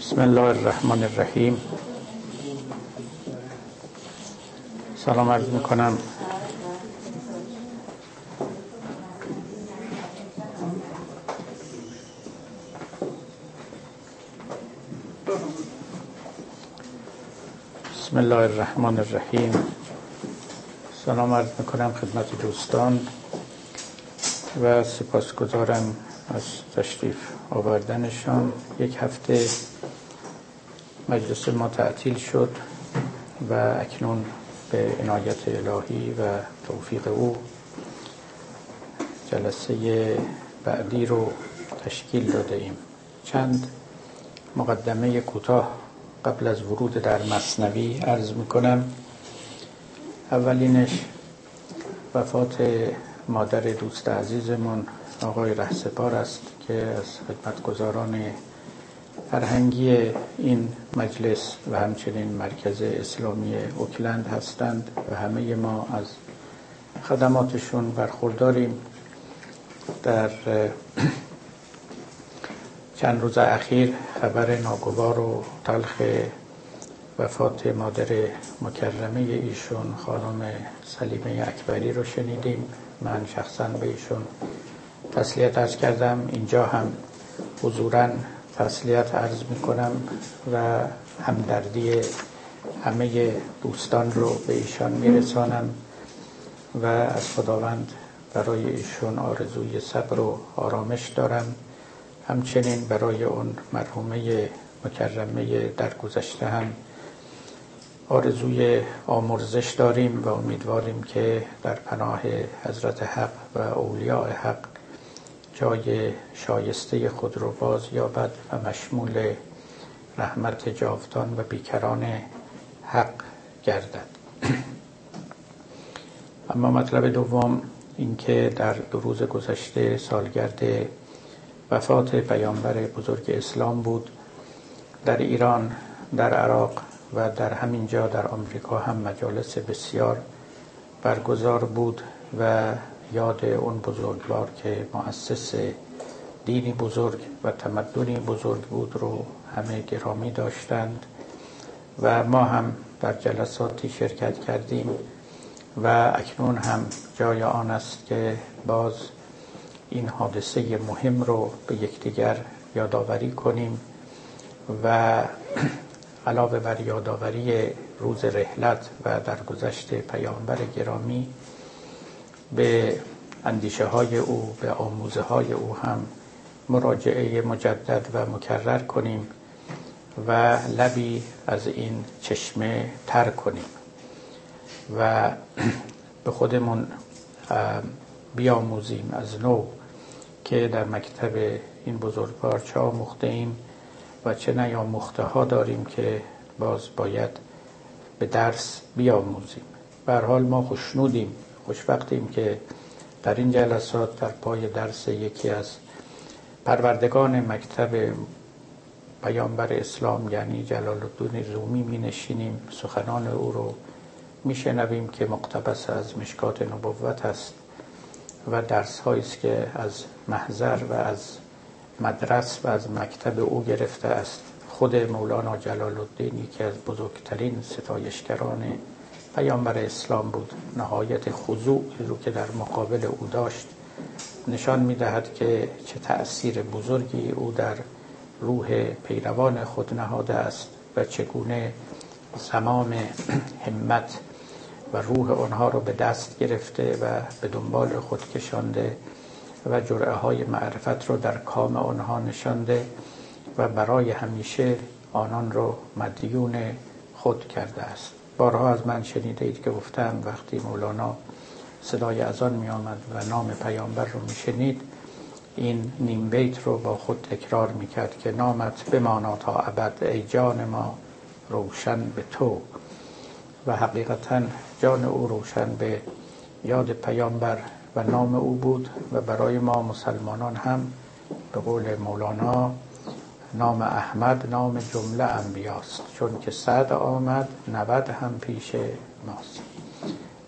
بسم الله الرحمن الرحیم. سلام عرض می‌کنم. بسم الله الرحمن الرحیم. سلام عرض می‌کنم خدمت دوستان و سپاسگزارم از تشریف آوردنشان. یک هفته مجلس ما تعطیل شد و اکنون به عنایت الهی و توفیق او جلسه بعدی رو تشکیل داده ایم. چند مقدمه کوتاه قبل از ورود در مصنوی عرض می‌کنم. اولینش وفات مادر دوست عزیزمون آقای رهسپار است که از خدمتگزاران فرهنگی این مجلس و همچنین مرکز اسلامی اوکلند هستند و همه ما از خدماتشون برخورداریم. در چند روز اخیر خبر ناگوار و تلخ وفات مادر مکرمه ایشون خانم سلیمه اکبری رو شنیدیم. من شخصا به ایشون تسلیت ارز کردم. اینجا هم حضورا تسلیت عرض می کنم و همدردی همه دوستان رو به ایشان می رسانم و از خداوند برای ایشون آرزوی صبر و آرامش دارم. همچنین برای اون مرحومه مکرمه در گذشته هم آرزوی آمرزش داریم و امیدواریم که در پناه حضرت حق و اولیاء حق جای شایسته خود رو باز یابد و مشمول رحمت جاودان و بیکران حق گردد. اما مطلب دوم اینکه در دو روز گذشته سالگرد وفات پیامبر بزرگ اسلام بود. در ایران در عراق و در همین جا در آمریکا هم مجالس بسیار برگزار بود و یاد اون بزرگوار که مؤسس دینی بزرگ و تمدنی بزرگ بود رو همه گرامی داشتند و ما هم در جلساتی شرکت کردیم و اکنون هم جای آن است که باز این حادثه مهم رو به یکدیگر یادآوری کنیم و علاوه بر یادآوری روز رحلت و درگذشت پیامبر گرامی به اندیشه های او به آموزه های او هم مراجعه مجدد و مکرر کنیم و لبی از این چشمه تر کنیم و به خودمون بیاموزیم از نو که در مکتب این بزرگوار چه آموخته ایم و چه نیاموخته ها داریم که باز باید به درس بیاموزیم. بر حال ما خوشنودیم. خوشبختیم که در این جلسات در پای درس یکی از پروردگان مکتب پیامبر اسلام یعنی جلال الدین رومی می نشینیم سخنان او رو می شنویم که مقتبس از مشکات نبوت است و درس است که از محضر و از مدرس و از مکتب او گرفته است. خود مولانا جلال الدین که از بزرگترین ستایشگران پیامبر اسلام بود. نهایت خضوع رو که در مقابل او داشت نشان می‌دهد که چه تأثیر بزرگی او در روح پیروان خود نهاده است و چگونه زمام همت و روح آنها را به دست گرفته و به دنبال خود کشانده و جرعه های معرفت را در کام آنها نشانده و برای همیشه آنان را مدیون خود کرده است. بارها از من شنیده اید که گفتم وقتی مولانا صدای اذان می آمد و نام پیامبر رو می شنید این نیم بیت رو با خود تکرار می کرد که نامت بمانا تا ابد ای جان ما روشن به تو. و حقیقتا جان او روشن به یاد پیامبر و نام او بود و برای ما مسلمانان هم به قول مولانا نام احمد نام جمله انبیاست چون که صد آمد نود هم پیش ماست.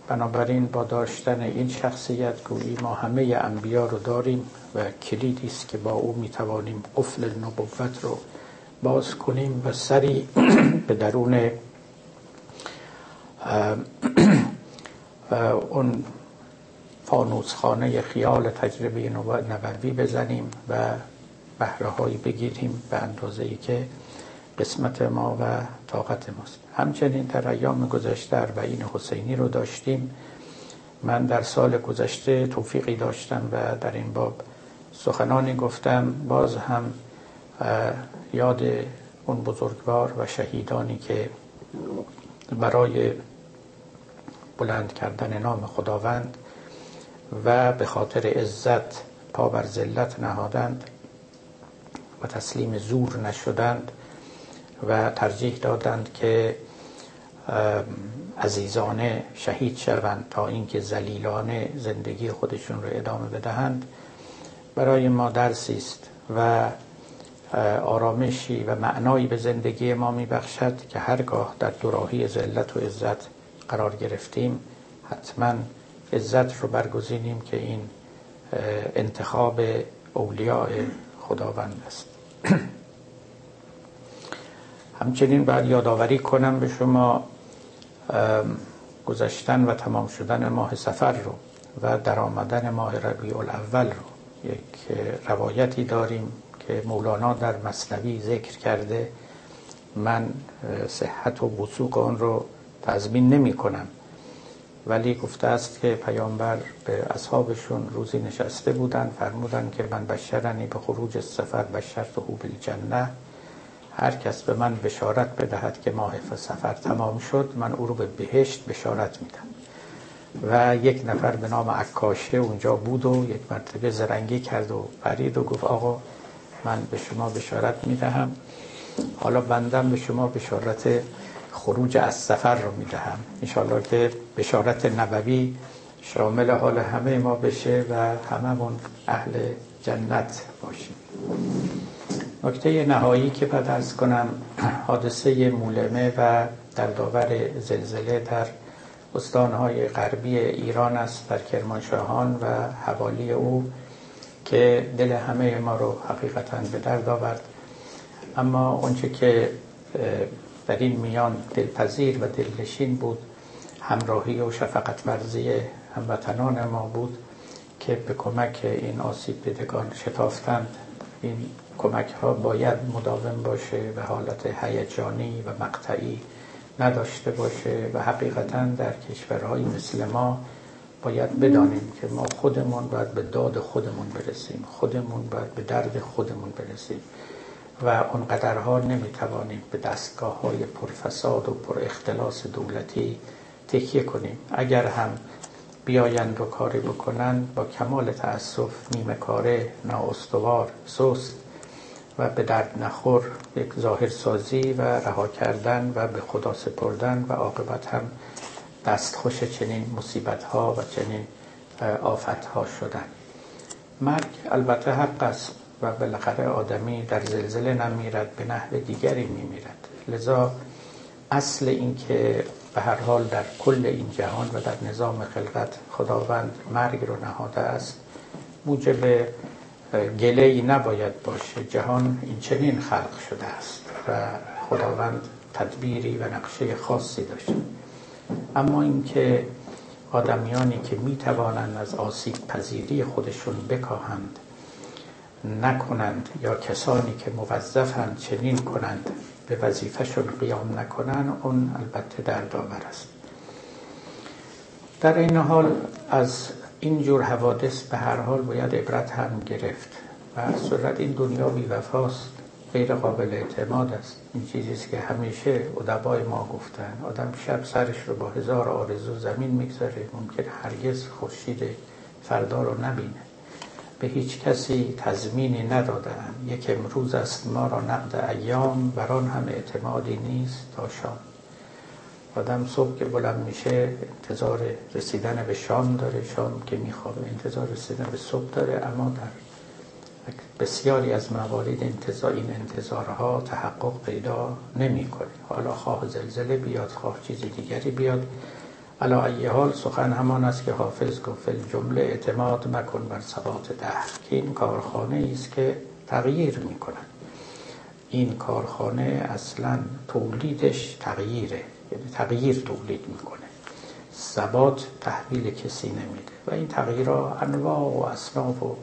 بنابراین با داشتن این شخصیت گویی ما همه انبیا رو داریم و کلیدی است که با او می‌توانیم قفل نبوت رو باز کنیم و سری به درون اون فانوسخانه خیال تجربه نبوی بزنیم و بهره بگیریم به اندازه ای که قسمت ما و طاقت ماست. همچنین در ایام گذشته اربعین حسینی رو داشتیم. من در سال گذشته توفیقی داشتم و در این باب سخنانی گفتم. باز هم یاد اون بزرگوار و شهیدانی که برای بلند کردن نام خداوند و به خاطر عزت پا بر ذلت نهادند و تسلیم زور نشدند و ترجیح دادند که عزیزانه شهید شوند تا اینکه زلیلانه زندگی خودشون رو ادامه بدهند. برای ما درسی است و آرامشی و معنایی به زندگی ما میبخشد که هرگاه در دوراهی ذلت و عزت قرار گرفتیم حتما عزت رو برگزینیم که این انتخاب اولیاء خداوند است. همچنین باید یادآوری کنم به شما گذشتن و تمام شدن ماه سفر رو و در آمدن ماه ربیع الاول رو. یک روایتی داریم که مولانا در مصنوی ذکر کرده من صحت و وسوق آن رو تضمین نمی کنم. ولی گفته است که پیامبر به اصحابشون روزی نشسته بودن فرمودن که من بشرنی به خروج سفر بشرت او بالجنه. هر کس به من بشارت بدهد که ماه سفر تمام شد من او رو به بهشت بشارت میدم. و یک نفر به نام عکاشه اونجا بود و یک مرتبه زرنگی کرد و پرید و گفت آقا من به شما بشارت می‌دهم. حالا بندم به شما بشارت خروج از سفر رو می‌دهم. انشاءالله که بشارت نبوی شامل حال همه ما بشه و هممون اهل جنت باشیم. نکته نهایی که بعد از کنم حادثه مولمه و در داور زلزله در استانهای غربی ایران است در کرمانشاهان و حوالی او که دل همه ما رو حقیقتا به درد آورد. اما اونچه که در این میان دلپذیر و دلنشین بود. همراهی و شفقت ورزی هموطنان ما بود که به کمک این آسیب دیدگان شتافتند. این کمک ها باید مداوم باشه به حالت هیجانی و مقطعی نداشته باشه و حقیقتا در کشورهایی مثل ما باید بدانیم که ما خودمون باید به داد خودمون برسیم. خودمون باید به درد خودمون برسیم. و اونقدرها نمی‌توانیم به دستگاه های پرفساد و پر اختلاس دولتی تکیه کنیم. اگر هم بیایند و کاری بکنن با کمال تأسف نیمه کاره نااستوار سست و به درد نخور یک ظاهر سازی و رها کردن و به خدا سپردن و عاقبت هم دستخوش چنین مصیبت ها و چنین آفت ها شدن. مرگ البته حق است. و بالاخره آدمی در زلزله نمیرد به نحو دیگری میمیرد. لذا اصل این که به هر حال در کل این جهان و در نظام خلقت خداوند مرگ رو نهاده است موجب گله ای نباید باشه. جهان این چنین خلق شده است و خداوند تدبیری و نقشه خاصی داشته. اما اینکه آدمیانی که می توانند از آسیب پذیری خودشون بکاهند نکنند یا کسانی که موظفند چنین کنند به وظیفهشون قیام نکنند اون البته دردآور است. در این حال از این جور حوادث به هر حال باید عبرت هم گرفت و صورت این دنیا بی وفاست غیر قابل اعتماد است. این چیزیست که همیشه ادبای ما گفتن آدم شب سرش رو با هزار آرزو زمین می‌گذاره ممکن هرگز خورشید فردا رو نبینه. به هیچ کسی تضمینی ندادن یک امروز است ما را نقد ایام بران هم اعتمادی نیست تا شام. آدم صبح که بلند میشه انتظار رسیدن به شام داره. شام که میخوابه انتظار رسیدن به صبح داره. اما در بسیاری از موارد انتظار این انتظارها تحقق پیدا نمی‌کنه. حالا خواه زلزله بیاد خواه چیز دیگری بیاد. علا ای حال سخن همان است که حافظ گفت جمله اعتماد مکن بر ثبات دهر که این کارخانه است که تغییر می‌کنن این کارخانه اصلا تولیدش تغییره یعنی تغییر تولید می‌کنه. ثبات تحویل کسی نمیده و این تغییرها انواع و اصناف و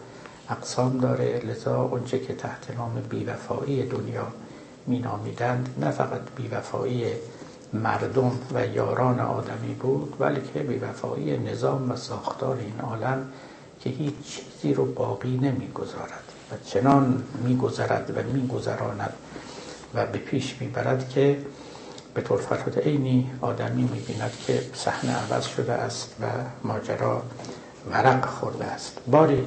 اقسام داره لذا اونچه که تحت نام بیوفایی دنیا مینامیدند نه فقط بیوفایی مردم و یاران آدمی بود بلکه بیوفایی نظام و ساختار این عالم که هیچ چیزی رو باقی نمی‌گذارد و چنان میگذرد و میگذراند و به پیش می‌برد که به طور فرات عینی آدمی می‌بیند که صحنه عوض شده است و ماجرا ورق خورده است. باری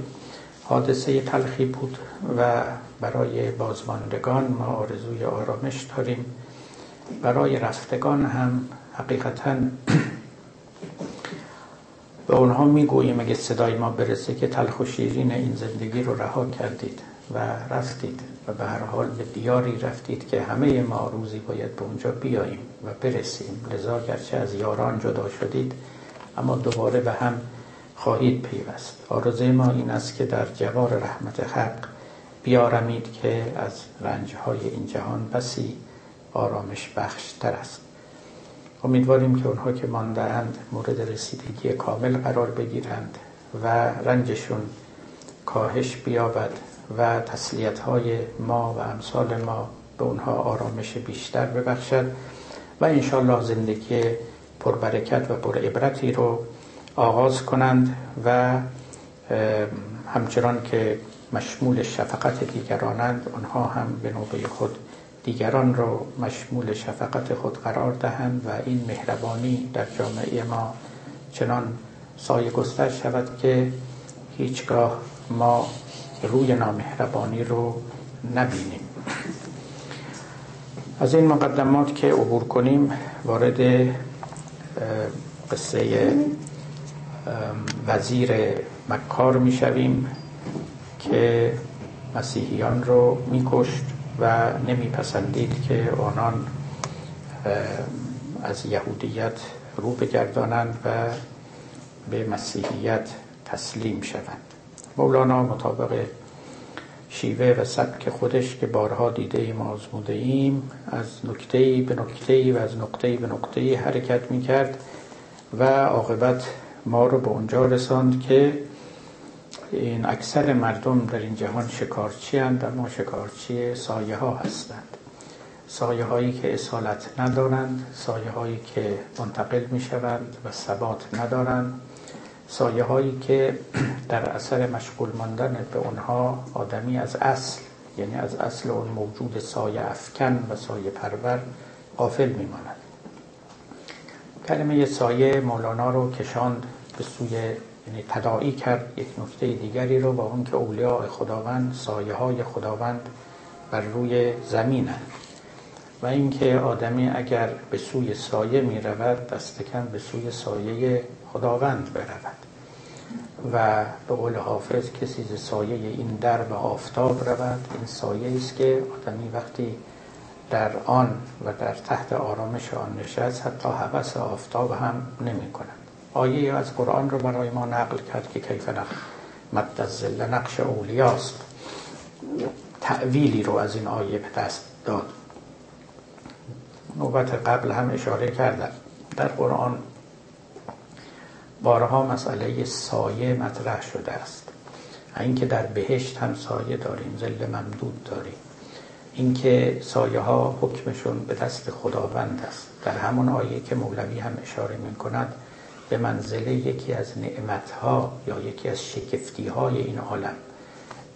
حادثه تلخی بود و برای بازماندگان ما آرزوی آرامش داریم. برای رفتگان هم حقیقتا به اونها می‌گوییم اگه صدای ما برسه که تلخ و شیرین این زندگی رو رها کردید و رفتید و به هر حال به دیاری رفتید که همه ما روزی باید به اونجا بیاییم و برسیم. لذا گرچه از یاران جدا شدید اما دوباره به هم خواهید پیوست. آرزوی ما این است که در جوار رحمت حق بیارمید که از رنجهای این جهان بسی آرامش بخش تر است. امیدواریم که اونها که ماندهاند مورد رسیدگی کامل قرار بگیرند و رنجشون کاهش بیابد و تسلیت های ما و امثال ما به اونها آرامش بیشتر ببخشد و انشالله زندگی پربرکت و پر عبرتی رو آغاز کنند و همچنان که مشمول شفقت دیگرانند آنها هم به نوبه خود دیگران رو مشمول شفقت خود قرار دهند و این مهربانی در جامعه ما چنان سایه گستر شود که هیچگاه ما روی نامهربانی رو نبینیم. از این مقدمات که عبور کنیم وارد قصه وزیر مکار می‌شویم که مسیحیان رو میکشت. و نمیپسندید که آنان از یهودیت رو بگردانند و به مسیحیت تسلیم شوند. مولانا مطابق شیوه و سبک خودش که بارها دیده ایم آزموده ایم از نکته به نکته و از نقطه به نقطه حرکت می کرد و عاقبت ما رو به اونجا رساند که این اکثر مردم در این جهان شکارچی هستند اما شکارچی سایه ها هستند. سایه هایی که اصالت ندارند سایه هایی که منتقل می شوند و ثبات ندارند. سایه هایی که در اثر مشغول ماندن به اونها آدمی از اصل یعنی از اصل اون موجود سایه افکن و سایه پرور غافل میماند. کلمه سایه مولانا رو کشاند به سوی یعنی تداعی کرد یک نکته دیگری رو با اون که اولیاء خداوند سایه های خداوند بر روی زمینند. و اینکه آدمی اگر به سوی سایه می رود دستکن به سوی سایه خداوند برود. و به قول حافظ کسی ز سایه این در به آفتاب رود. این سایه است که آدمی وقتی در آن و در تحت آرامش آن نشست حتی حوث آفتاب هم نمی کند آیه از قرآن رو برای ما نقل کرد که کیف نقل مد زل نقش اولیاست. تعویلی رو از این آیه به دست داد. نوبت قبل هم اشاره کردم. در قرآن بارها مسئله سایه مطرح شده است. اینکه در بهشت هم سایه داریم زل ممدود داریم. اینکه سایه ها حکمشون به دست خداوند است. در همون آیه که مولوی هم اشاره می کند به منزله یکی از نعمتها یا یکی از شکفتی های این عالم.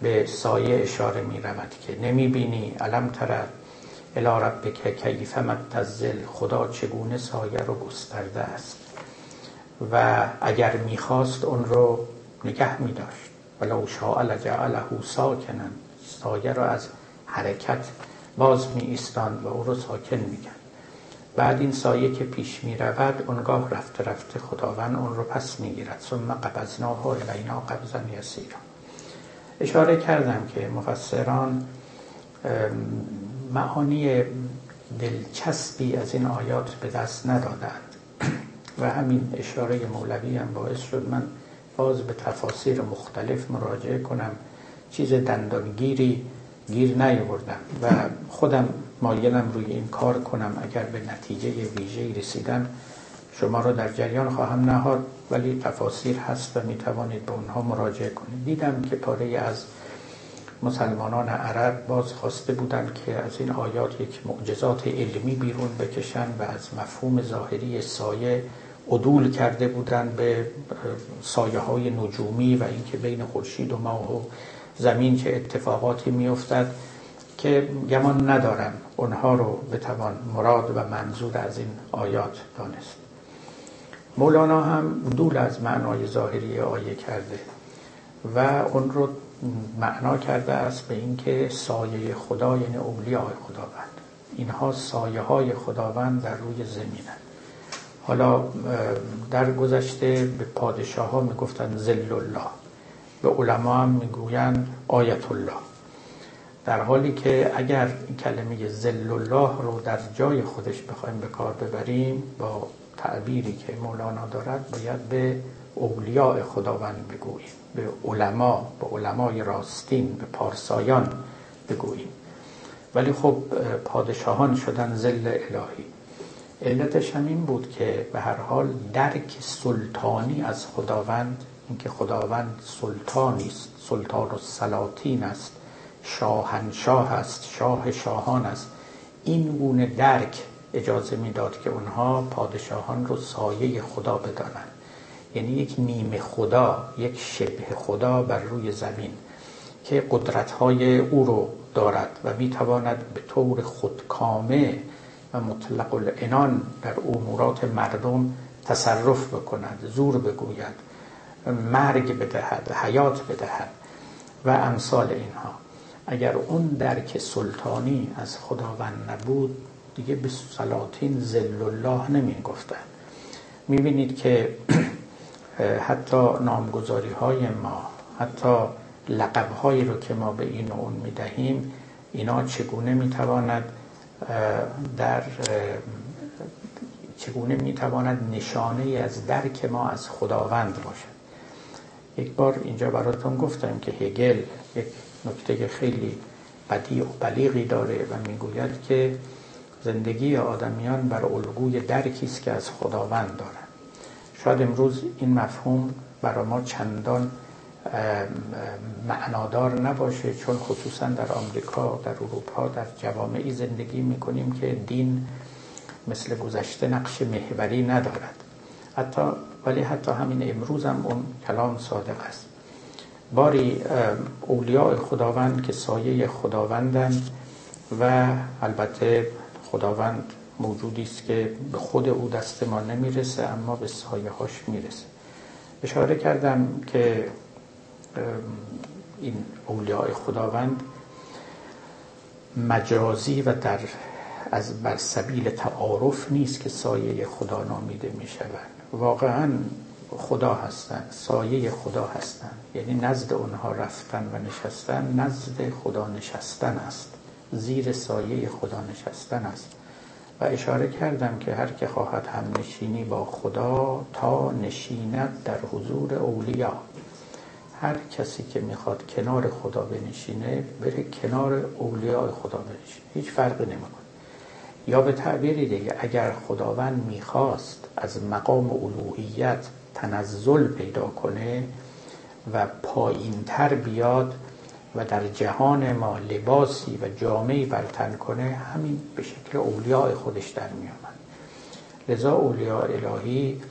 به سایه اشاره می رود که نمی بینی علم تره الی ربک کیف متزل. خدا چگونه سایه رو گسترده است؟ و اگر می‌خواست اون رو نگه می داشت ولو شاء لجعله ساکنن سایه رو از حرکت باز می ایستاند و او رو ساکن می‌کرد بعد این سایه که پیش می رود اونگاه رفته رفته خداوند اون رو پس می گیرد. ثم قبضناه الینا قبضا یسیرا. اشاره کردم که مفسران معانی دلچسبی از این آیات به دست ندادند. و همین اشاره مولوی هم باعث شد من باز به تفاسیر مختلف مراجعه کنم. چیز دندانگیری گیر نیاوردم و خودم مایلم روی این کار کنم. اگر به نتیجه ویژه رسیدم شما را در جریان خواهم نهاد ولی تفاسیر هست و می توانید به اونها مراجعه کنید. دیدم که پاره از مسلمانان عرب باز خواسته بودند که از این آیات یک معجزات علمی بیرون بکشن و از مفهوم ظاهری سایه عدول کرده بودند به سایه های نجومی و اینکه بین خورشید و ماه و زمین چه اتفاقاتی میافتد که گمان ندارم. اونها رو بتوان مراد و منظور از این آیات دانست. مولانا هم دول از معنای ظاهری آیه کرده و اون رو معنا کرده است به اینکه سایه خدا یعنی اولیاء خداوند. اینها سایه های خداوند در روی زمینند. حالا در گذشته به پادشاه ها می‌گفتن زل الله به علما هم می‌گویند آیت الله. در حالی که اگر این کلمه زل الله رو در جای خودش بخوایم به کار ببریم با تعبیری که مولانا دارد باید به اولیاء خداوند بگوییم به علما به علمای راستین به پارسایان بگوییم. ولی خب پادشاهان شدن زل الهی. علتش هم این بود که به هر حال درک سلطانی از خداوند اینکه خداوند سلطانی است سلطان و سلاطین است شاهنشاه است شاه شاهان است. این گونه درک اجازه می‌داد که اونها پادشاهان رو سایه خدا بدانند. یعنی یک نیمه خدا یک شبه خدا بر روی زمین که قدرتهای او رو دارد و می‌تواند به طور خودکامه و مطلق الانان در امورات مردم تصرف بکند زور بگوید مرگ بدهد حیات بدهد و امثال اینها. اگر اون درک سلطانی از خداوند نبود دیگه به سلاطین زل الله نمی گفتن می بینید که حتی نامگذاری های ما حتی لقب هایی رو که ما به این و اون می دهیم اینا چگونه می تواند در چگونه می تواند نشانه از درک ما از خداوند باشد؟ یک بار اینجا براتون گفتم که هگل یک نکته خیلی بدی و بلیغی داره و می‌گوید که زندگی آدمیان بر الگوی درکی است که از خداوند دارند شاید امروز این مفهوم برای ما چندان معنادار نباشه چون خصوصا در آمریکا در اروپا در جوامعی زندگی می‌کنیم که دین مثل گذشته نقش محوری ندارد. حتی ولی حتی همین امروز هم اون کلام صادق است. باری اولیاء خداوند که سایه خداوندند و البته خداوند موجودی است که به خود او دست ما نمی‌رسه اما به سایه هاش می‌رسه. اشاره کردم که این اولیاء خداوند مجازی و در از بر سبیل تعارف نیست که سایه خدا نامیده می شود واقعا خدا هستند سایه خدا هستند یعنی نزد اونها رفتن و نشستن نزد خدا نشستن است. زیر سایه خدا نشستن است. و اشاره کردم که هر که خواهد هم نشینی با خدا تا نشیند در حضور اولیا. هر کسی که می‌خواد کنار خدا بنشینه بره کنار اولیاء خدا بنشینه. هیچ فرقی نمی‌کنه. یا به تعبیری دیگه اگر خداوند می‌خواست از مقام الوهیت تنزل پیدا کنه و پایینتر بیاد و در جهان ما لباسی و جامعی برتن کنه همین به شکل اولیاء خودش در می آمد لذا اولیاء الهی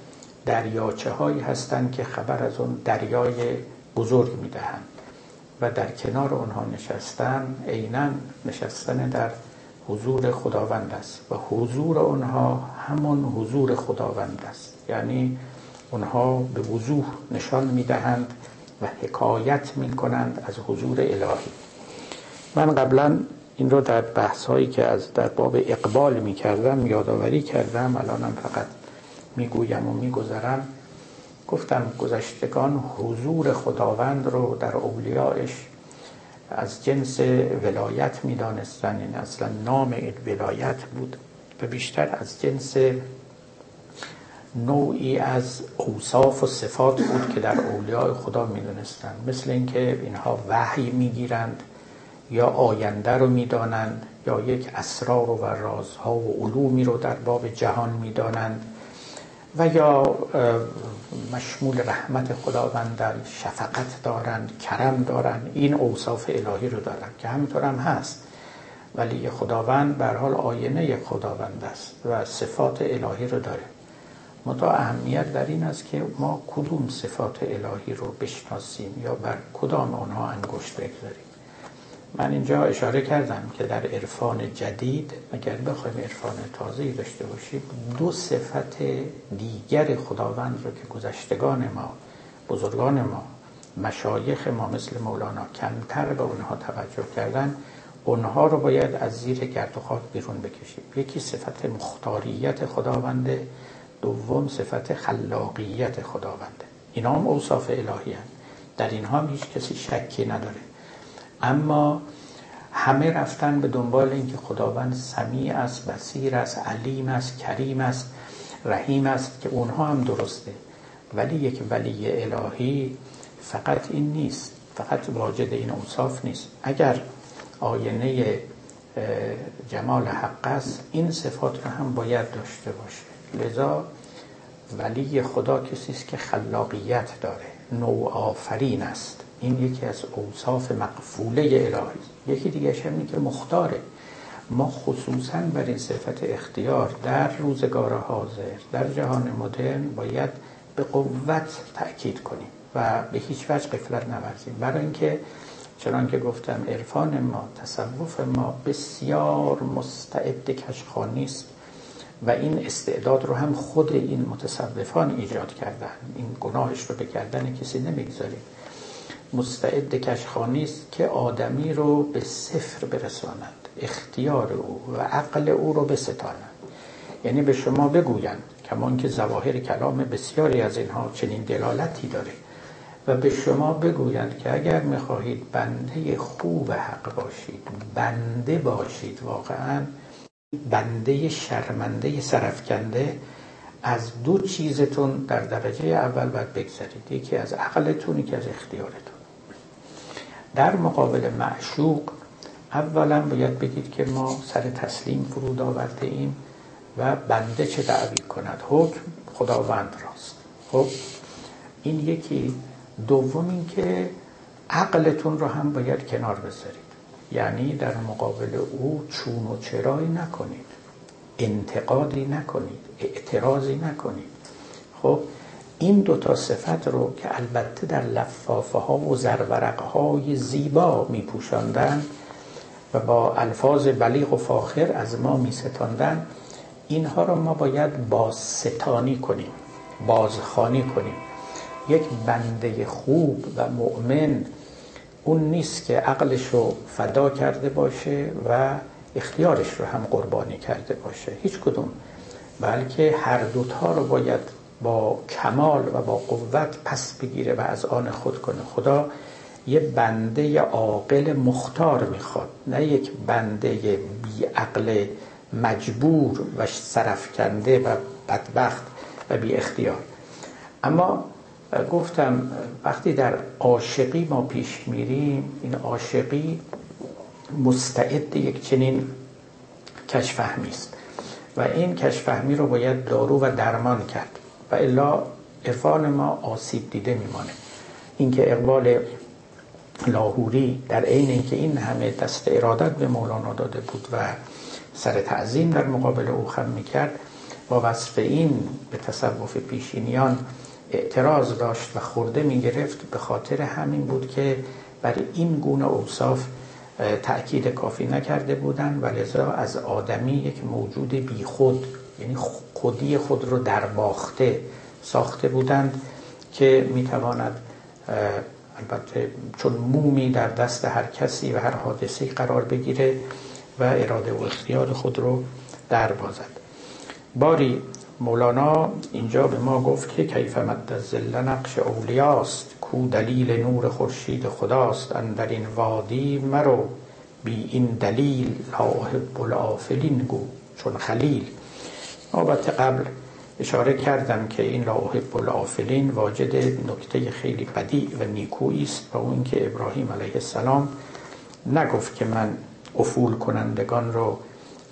دریاچه هایی هستند که خبر از اون دریای بزرگ می دهند و در کنار اونها نشستن عینا نشستن در حضور خداوند است و حضور اونها همون حضور خداوند است. یعنی اونها به وضوح نشان می‌دهند و حکایت می کنند از حضور الهی. من قبلا این رو در بحث هایی که از در باب اقبال می کردم یادآوری کردم الانم فقط می‌گویم و میگذرم. گفتم گذشتگان حضور خداوند رو در اولیایش از جنس ولایت می دانستن این اصلا نام ولایت بود و بیشتر از جنس نوعی از اوصاف و صفات بود که در اولیاء خدا می دونستن مثل اینکه اینها وحی می گیرند یا آینده رو می‌دانند یا یک اسرار و رازها و علومی رو در باب جهان می‌دانند و یا مشمول رحمت خداوندن شفقت دارند کرم دارند این اوصاف الهی رو دارند که همینطور هم هست. ولی خداوند به حال آینه خداوند است و صفات الهی رو داره. متا اهمیت در این است که ما کدوم صفات الهی رو بشناسیم یا بر کدام آنها انگشت بگذاریم. من اینجا اشاره کردم که در عرفان جدید اگر بخوایم عرفان تازه داشته باشیم دو صفت دیگر خداوند رو که گذشتگان ما بزرگان ما مشایخ ما مثل مولانا کمتر به اونها توجه کردن اونها رو باید از زیر گرد و خاک بیرون بکشیم. یکی صفت مختاریت خداونده دوم صفت خلاقیت خداونده. اینا هم اوصاف الهی هست در اینها هم هیچ کسی شکی نداره. اما همه رفتن به دنبال اینکه خداوند سمیع است بصیر است علیم است کریم است رحیم است که اونها هم درسته. ولی یک ولی الهی فقط این نیست. فقط واجد این اوصاف نیست. اگر آینه جمال حق است این صفات رو هم باید داشته باشه. لذا ولی خدا کسی است که خلاقیت داره نوع آفرین است. این یکی از اوصاف مقفوله الهی. یکی دیگه همینه که مختاره. ما خصوصا بر این صفت اختیار در روزگار حاضر در جهان مدرن باید به قوت تأکید کنیم و به هیچ وجه قفلت نورزیم. برای اینکه چنان که گفتم عرفان ما تصوف ما بسیار مستعد کشخانی است و این استعداد رو هم خود این متصوفان ایجاد کردن. این گناهش رو به کردن کسی نمی‌گذاریم. مستعد کشخانی است که آدمی رو به صفر برسانند اختیار او و عقل او رو بستانند یعنی به شما بگویند کمان که زواهر کلام بسیاری از اینها چنین دلالتی داره و به شما بگویند که اگر می‌خواهید بنده خوب حق باشید بنده باشید واقعا بنده شرمنده سرفکنده از دو چیزتون در درجه اول باید بگذارید. یکی از عقلتون یکی از اختیارتون. در مقابل معشوق اولا باید بگید که ما سر تسلیم فرود آورده ایم و بنده چه دعوی کند؟ حکم خداوند راست. خب این یکی. دوم این که عقلتون رو هم باید کنار بذارید. یعنی در مقابل او چون و چرایی نکنید. انتقادی نکنید. اعتراضی نکنید. خب این دو تا صفت رو که البته در لفافه ها و زرورق های زیبا می و با الفاظ بلیغ و فاخر از ما می ستاندن اینها رو ما باید بازستانی کنیم بازخانی کنیم. یک بنده خوب و مؤمن اون نیست که عقلش رو فدا کرده باشه و اختیارش رو هم قربانی کرده باشه. هیچ کدوم. بلکه هر دوتا رو باید با کمال و با قوت پس بگیره و از آن خود کنه. خدا یه بنده عاقل مختار می‌خواد. نه یک بنده بی عقل مجبور و سرفکنده و بدبخت و بی اختیار اما گفتم وقتی در عاشقی ما پیش میریم این عاشقی مستعد یک چنین کشفهمی است. و این کشفهمی رو باید دارو و درمان کرد. و الا عرفان ما آسیب دیده میمانه. اینکه اقبال لاهوری در عین اینکه این همه دست ارادت به مولانا داده بود و سر تعظیم در مقابل او خم می‌کرد با وصف این به تصوف پیشینیان اعتراض داشت و خورده می‌گرفت به خاطر همین بود که برای این گونه اوصاف تأکید کافی نکرده بودن و لذا از آدمی یک موجود بیخود یعنی خودی خود رو در باخته ساخته بودند که می‌تواند البته چون مومی در دست هر کسی و هر حادثه قرار بگیره و اراده و اختیار خود رو در بازد. باری مولانا اینجا به ما گفت که کیف مد زل نقش اولیاست کو دلیل نور خورشید خداست در این وادی مرو بی این دلیل لا احب الافلین گو چون خلیل. البته قبل اشاره کردم که این لا احب واجد نکته خیلی بدی و نیکویی است و اون که ابراهیم علیه السلام نگفت که من افول کنندگان رو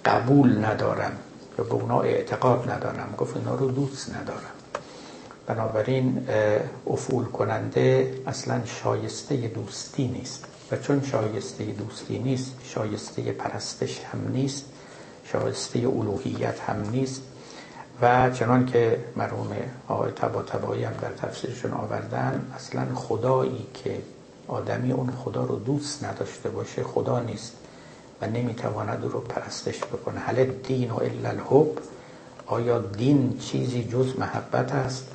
قبول ندارم. یا به اونا اعتقاد ندارم. گفت اینا رو دوست ندارم. بنابراین افول کننده اصلا شایسته دوستی نیست. و چون شایسته دوستی نیست شایسته پرستش هم نیست شایسته الوهیت هم نیست. و چنان که مرحوم آقای تبا تبایی هم در تفسیرشون آوردن اصلا خدایی که آدمی اون خدا رو دوست نداشته باشه خدا نیست. و نمی‌تواند او رو پرستش بکنه. حالا دین و الا الحب؟ آیا دین چیزی جز محبت است؟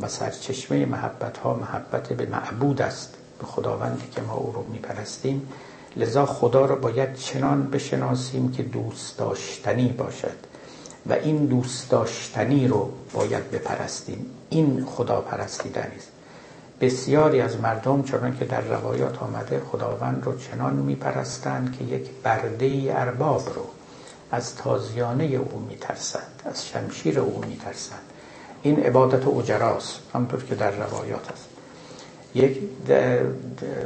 و سرچشمه محبت ها محبت به معبود است. به خداوندی که ما او رو میپرستیم. لذا خدا را باید چنان بشناسیم که دوست داشتنی باشد. و این دوست داشتنی رو باید بپرستیم. این خدا پرستیدنی است بسیاری از مردم چون که در روایات آمده خداوند رو چنان میپرستند که یک برده ارباب رو از تازیانه او میترسند از شمشیر او میترسند این عبادت اجراست همطور که در روایات است یک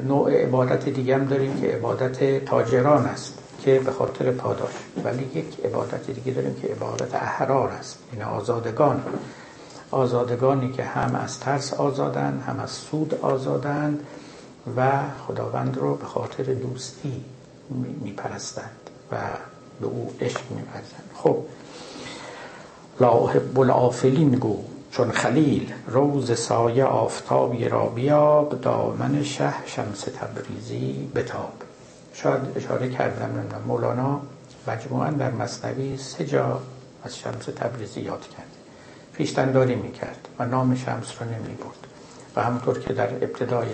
نوع عبادت دیگه هم داریم که عبادت تاجران است که به خاطر پاداش. ولی یک عبادت دیگه داریم که عبادت احرار است این آزادگان. آزادگانی که هم از ترس آزادن هم از سود آزادند و خداوند رو به خاطر دوستی میپرستند و به او عشق میورزند. خب لا احب الافلین گو چون خلیل روز سایه آفتابی را بیاب دامن شه شمس تبریزی بتاب. شاید اشاره کردم مولانا مجموعا در مصنوی سه جا از شمس تبریزی یاد کرد پیشتنداری می‌کرد و نام شمس رو نمی برد و همونطور که در ابتدای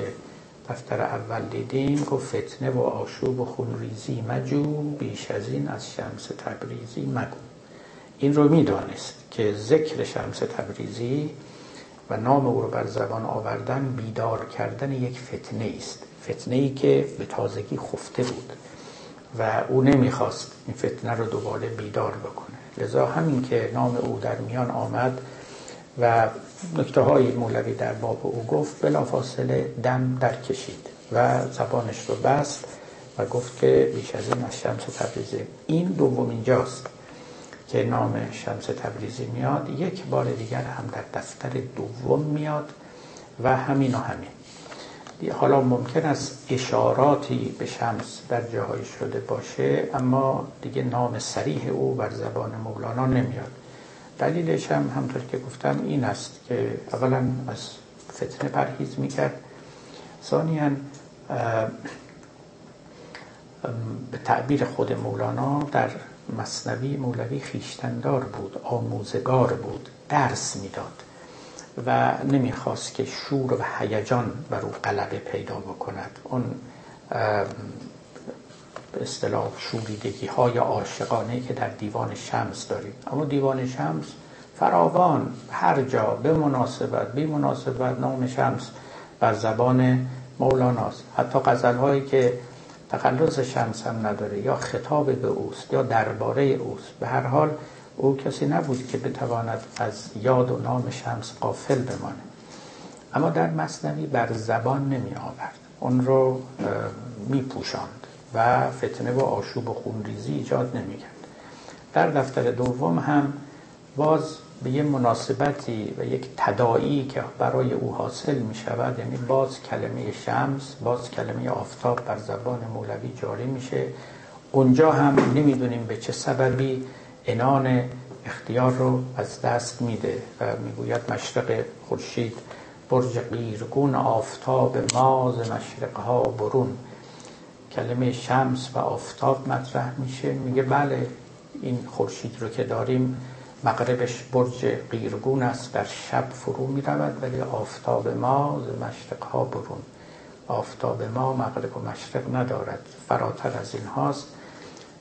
دفتر اول دیدیم گفت فتنه و آشوب و خونریزی مجو بیش از این از شمس تبریزی مگو. این رو می‌دانست که ذکر شمس تبریزی و نام او رو بر زبان آوردن بیدار کردن یک فتنه است. فتنه ای که به تازگی خفته بود و او نمی‌خواست این فتنه رو دوباره بیدار بکنه. لذا همین که نام او در میان آمد و نکته های مولوی در باب او گفت بلافاصله دم در کشید و زبانش رو بست و گفت که بیش از این از شمس تبریزی. این دوم جاست که نام شمس تبریزی میاد. یک بار دیگر هم در دفتر دوم میاد و همین و همین. حالا ممکن است اشاراتی به شمس در جاهای شده باشه اما دیگه نام سریح او بر زبان مولانا نمیاد. دلیلش هم همطور که گفتم این است که اولا از فتنه پرهیز می‌کرد. ثانیا به تعبیر خود مولانا در مصنوی مولوی خیشتندار بود آموزگار بود درس می‌داد و نمی‌خواست که شور و هیجان بر او غلبه پیدا بکند. اون به اصطلاح شوریدگی های عاشقانه که در دیوان شمس داریم. اما دیوان شمس فراوان هر جا به مناسبت بی مناسبت نام شمس بر زبان مولاناست. حتی غزل هایی که تخلص شمس هم نداره یا خطاب به اوست یا درباره اوست. به هر حال او کسی نبود که بتواند از یاد و نام شمس قافل بمانه اما در مصنوی بر زبان نمی آورد اون رو می پوشاند و فتنه و آشوب و خونریزی ایجاد نمی کرد در دفتر دوم هم باز به یه مناسبتی و یک تداعی که برای او حاصل می شود یعنی باز کلمه شمس باز کلمه آفتاب بر زبان مولوی جاری میشه. اونجا هم نمی‌دونیم به چه سببی انان اختیار رو از دست میده و می‌گوید مشرق خورشید برج قیرگون آفتاب ماز مشرقها برون. کلمه شمس و آفتاب مطرح میشه. میگه بله این خورشید رو که داریم مغربش برج قیرگون است در شب فرو می رود ولی آفتاب ما ز مشرق ها برون. آفتاب ما مغرب و مشرق ندارد فراتر از این هاست.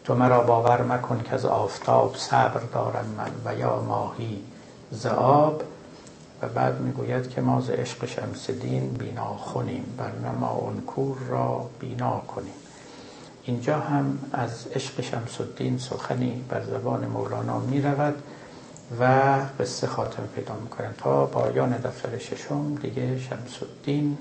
تو مرا باور مکن که از آفتاب صبر دارم من و یا ماهی ز آب. و بعد می‌گوید که ما ز عشق شمس دین بینا خونیم برنما اون کور را بینا کنیم. اینجا هم از عشق شمس الدین سخنی بر زبان مولانا می رود و قصه خاتم پیدا می‌کنن تا پایان دفتر ششم. دیگه شمس الدین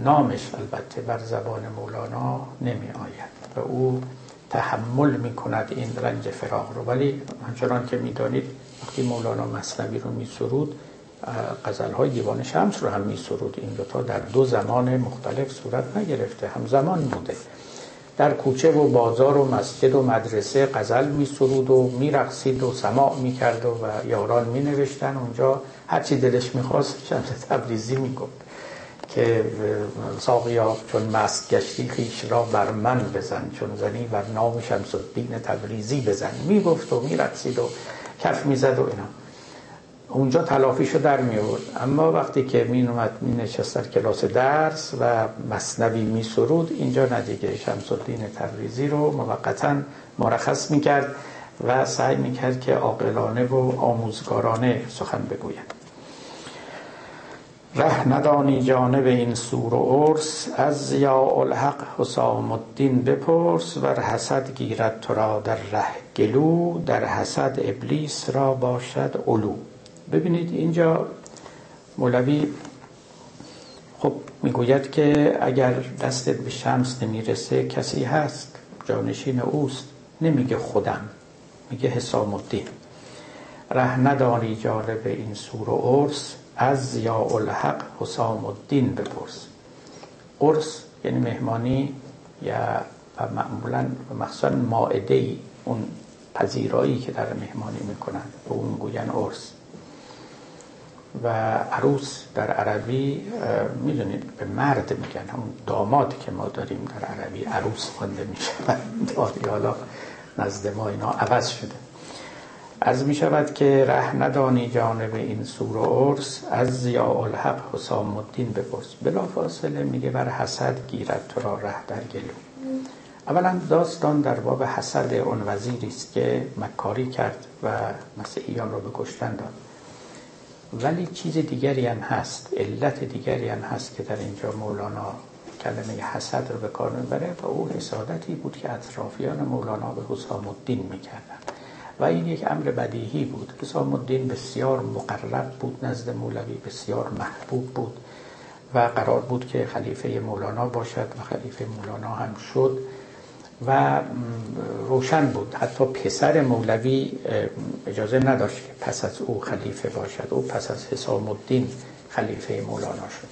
نامش البته بر زبان مولانا نمی آید و او تحمل می کند این رنج فراغ رو. ولی همچنان که می‌دانید وقتی مولانا مصنوی رو می سرود قزل های دیوان شمس رو هم می سرود این دوتا در دو زمان مختلف صورت نگرفته. همزمان بوده. در کوچه و بازار و مسجد و مدرسه قزل می سرود و می رقصید و سماع می کرد و یاران می نوشتن اونجا هرچی دلش می خواست شمس تبریزی می گفت که ساقیا چون مست گشتی خیش را بر من بزن چون زنی بر نام شمس الدین تبریزی بزن. می گفت و می رقصید و کف می زد و اینا. اونجا تلافیشو در می آورد اما وقتی که می نومد می نشست در کلاس درس و مصنوی می سرود اینجا ندیگه شمس الدین تبریزی رو موقتا مرخص می کرد و سعی می کرد که عاقلانه و آموزگارانه سخن بگوید. ره ندانی جانب این سور و عرس از یا الحق حسام الدین بپرس ور حسد گیرد تو را در ره گلو در حسد ابلیس را باشد علو. ببینید اینجا مولوی خب می‌گوید که اگر دستت به شمس نمی‌رسه کسی هست جانشین اوست. نمیگه خودم میگه حسام الدین. ره ندانی جانب این سور و عرس از یا الحق حسام الدین بپرس. قرص یعنی مهمانی یا معمولا مخصوصا ماعده اون پذیرایی که در مهمانی می‌کنن به اون گوین عرس. و عروس در عربی می‌دونید به مرد میگن. همون داماد که ما داریم در عربی عروس خونده میشه. حالا نزد ما اینا عوض شده. از می شود که ره ندانی جانب این سور و عرس. از یا الحق حسام الدین بپرس. بلا فاصله میگه بر حسد گیرد تو را ره در گلو. اولا داستان در باب حسد اون وزیری است که مکاری کرد و مسیحیان را به کشتن داد. ولی چیز دیگری هم هست علت دیگری هم هست که در اینجا مولانا کلمه حسد رو به کار می‌بره و او حسادتی بود که اطرافیان مولانا به حسام الدین می‌کردن و این یک امر بدیهی بود. حسام الدین بسیار مقرب بود نزد مولوی بسیار محبوب بود و قرار بود که خلیفه مولانا باشد و خلیفه مولانا هم شد. و روشن بود. حتی پسر مولوی اجازه نداشت که پس از او خلیفه باشد. او پس از حسام الدین خلیفه مولانا شد.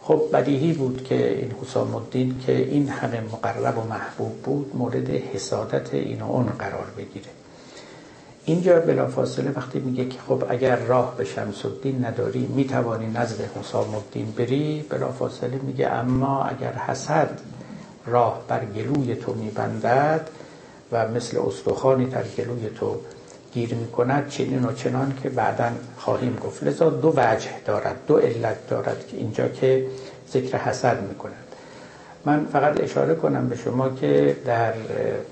خب بدیهی بود که این حسام الدین که این همه مقرب و محبوب بود مورد حسادت این و اون قرار بگیره. اینجا بلافاصله وقتی میگه که خب اگر راه به شمس الدین نداری می‌توانی نزد حسام الدین بری بلافاصله میگه اما اگر حسد راه بر گلوی تو میبندد و مثل استخوانی در گلوی تو گیر می‌کند چنین و چنان که بعدا خواهیم گفت. لذا دو وجه دارد دو علت دارد که اینجا که ذکر حسد می‌کند. من فقط اشاره کنم به شما که در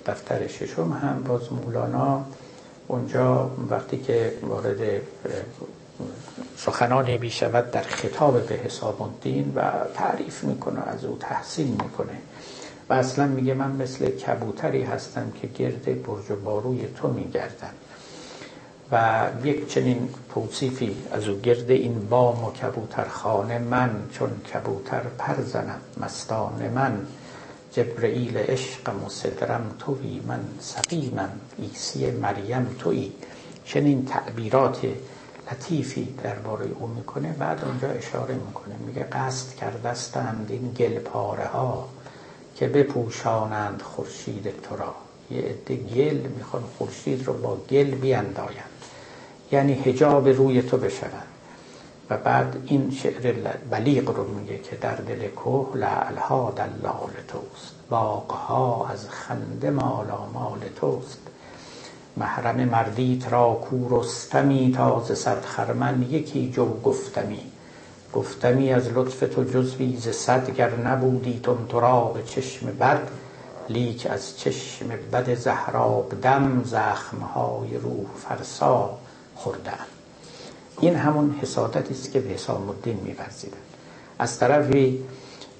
دفتر ششم هم باز مولانا اونجا وقتی که وارد سخنانی می شود در خطاب به حساب الدین و تعریف می‌کنه از او تحسین می‌کنه. و اصلا میگه من مثل کبوتری هستم که گرد برج و باروی تو میگردم. و یک چنین توصیفی از او گرد این بام و کبوترخانه من چون کبوتر پر زنم مستان من. جبرئیل عشقم و صدرم توی من سقیمم ایسی مریم توی. چنین تعبیرات لطیفی درباره او می‌کنه بعد اونجا اشاره می‌کنه. میگه قصد کردستند این گل پاره ها که بپوشانند خورشید تو را. یه عده گل می‌خوان خورشید رو با گل بیاندایند یعنی حجاب روی تو بشوند. و بعد این شعر بلیغ رو میگه که در دل کوه لعلها دلال توست باغها از خنده مالا مال توست. محرم مردیت را کورستمی تازه صد خرمن یکی جو گفتمی. گفتمی از لطف تو جزوی ز صد گر نبودی تراب چشم بد لیک از چشم بد زهراب دم زخمهای روح فرسا خوردم این همون حسادتی است که به حسام الدین میورزیدن. از طرفی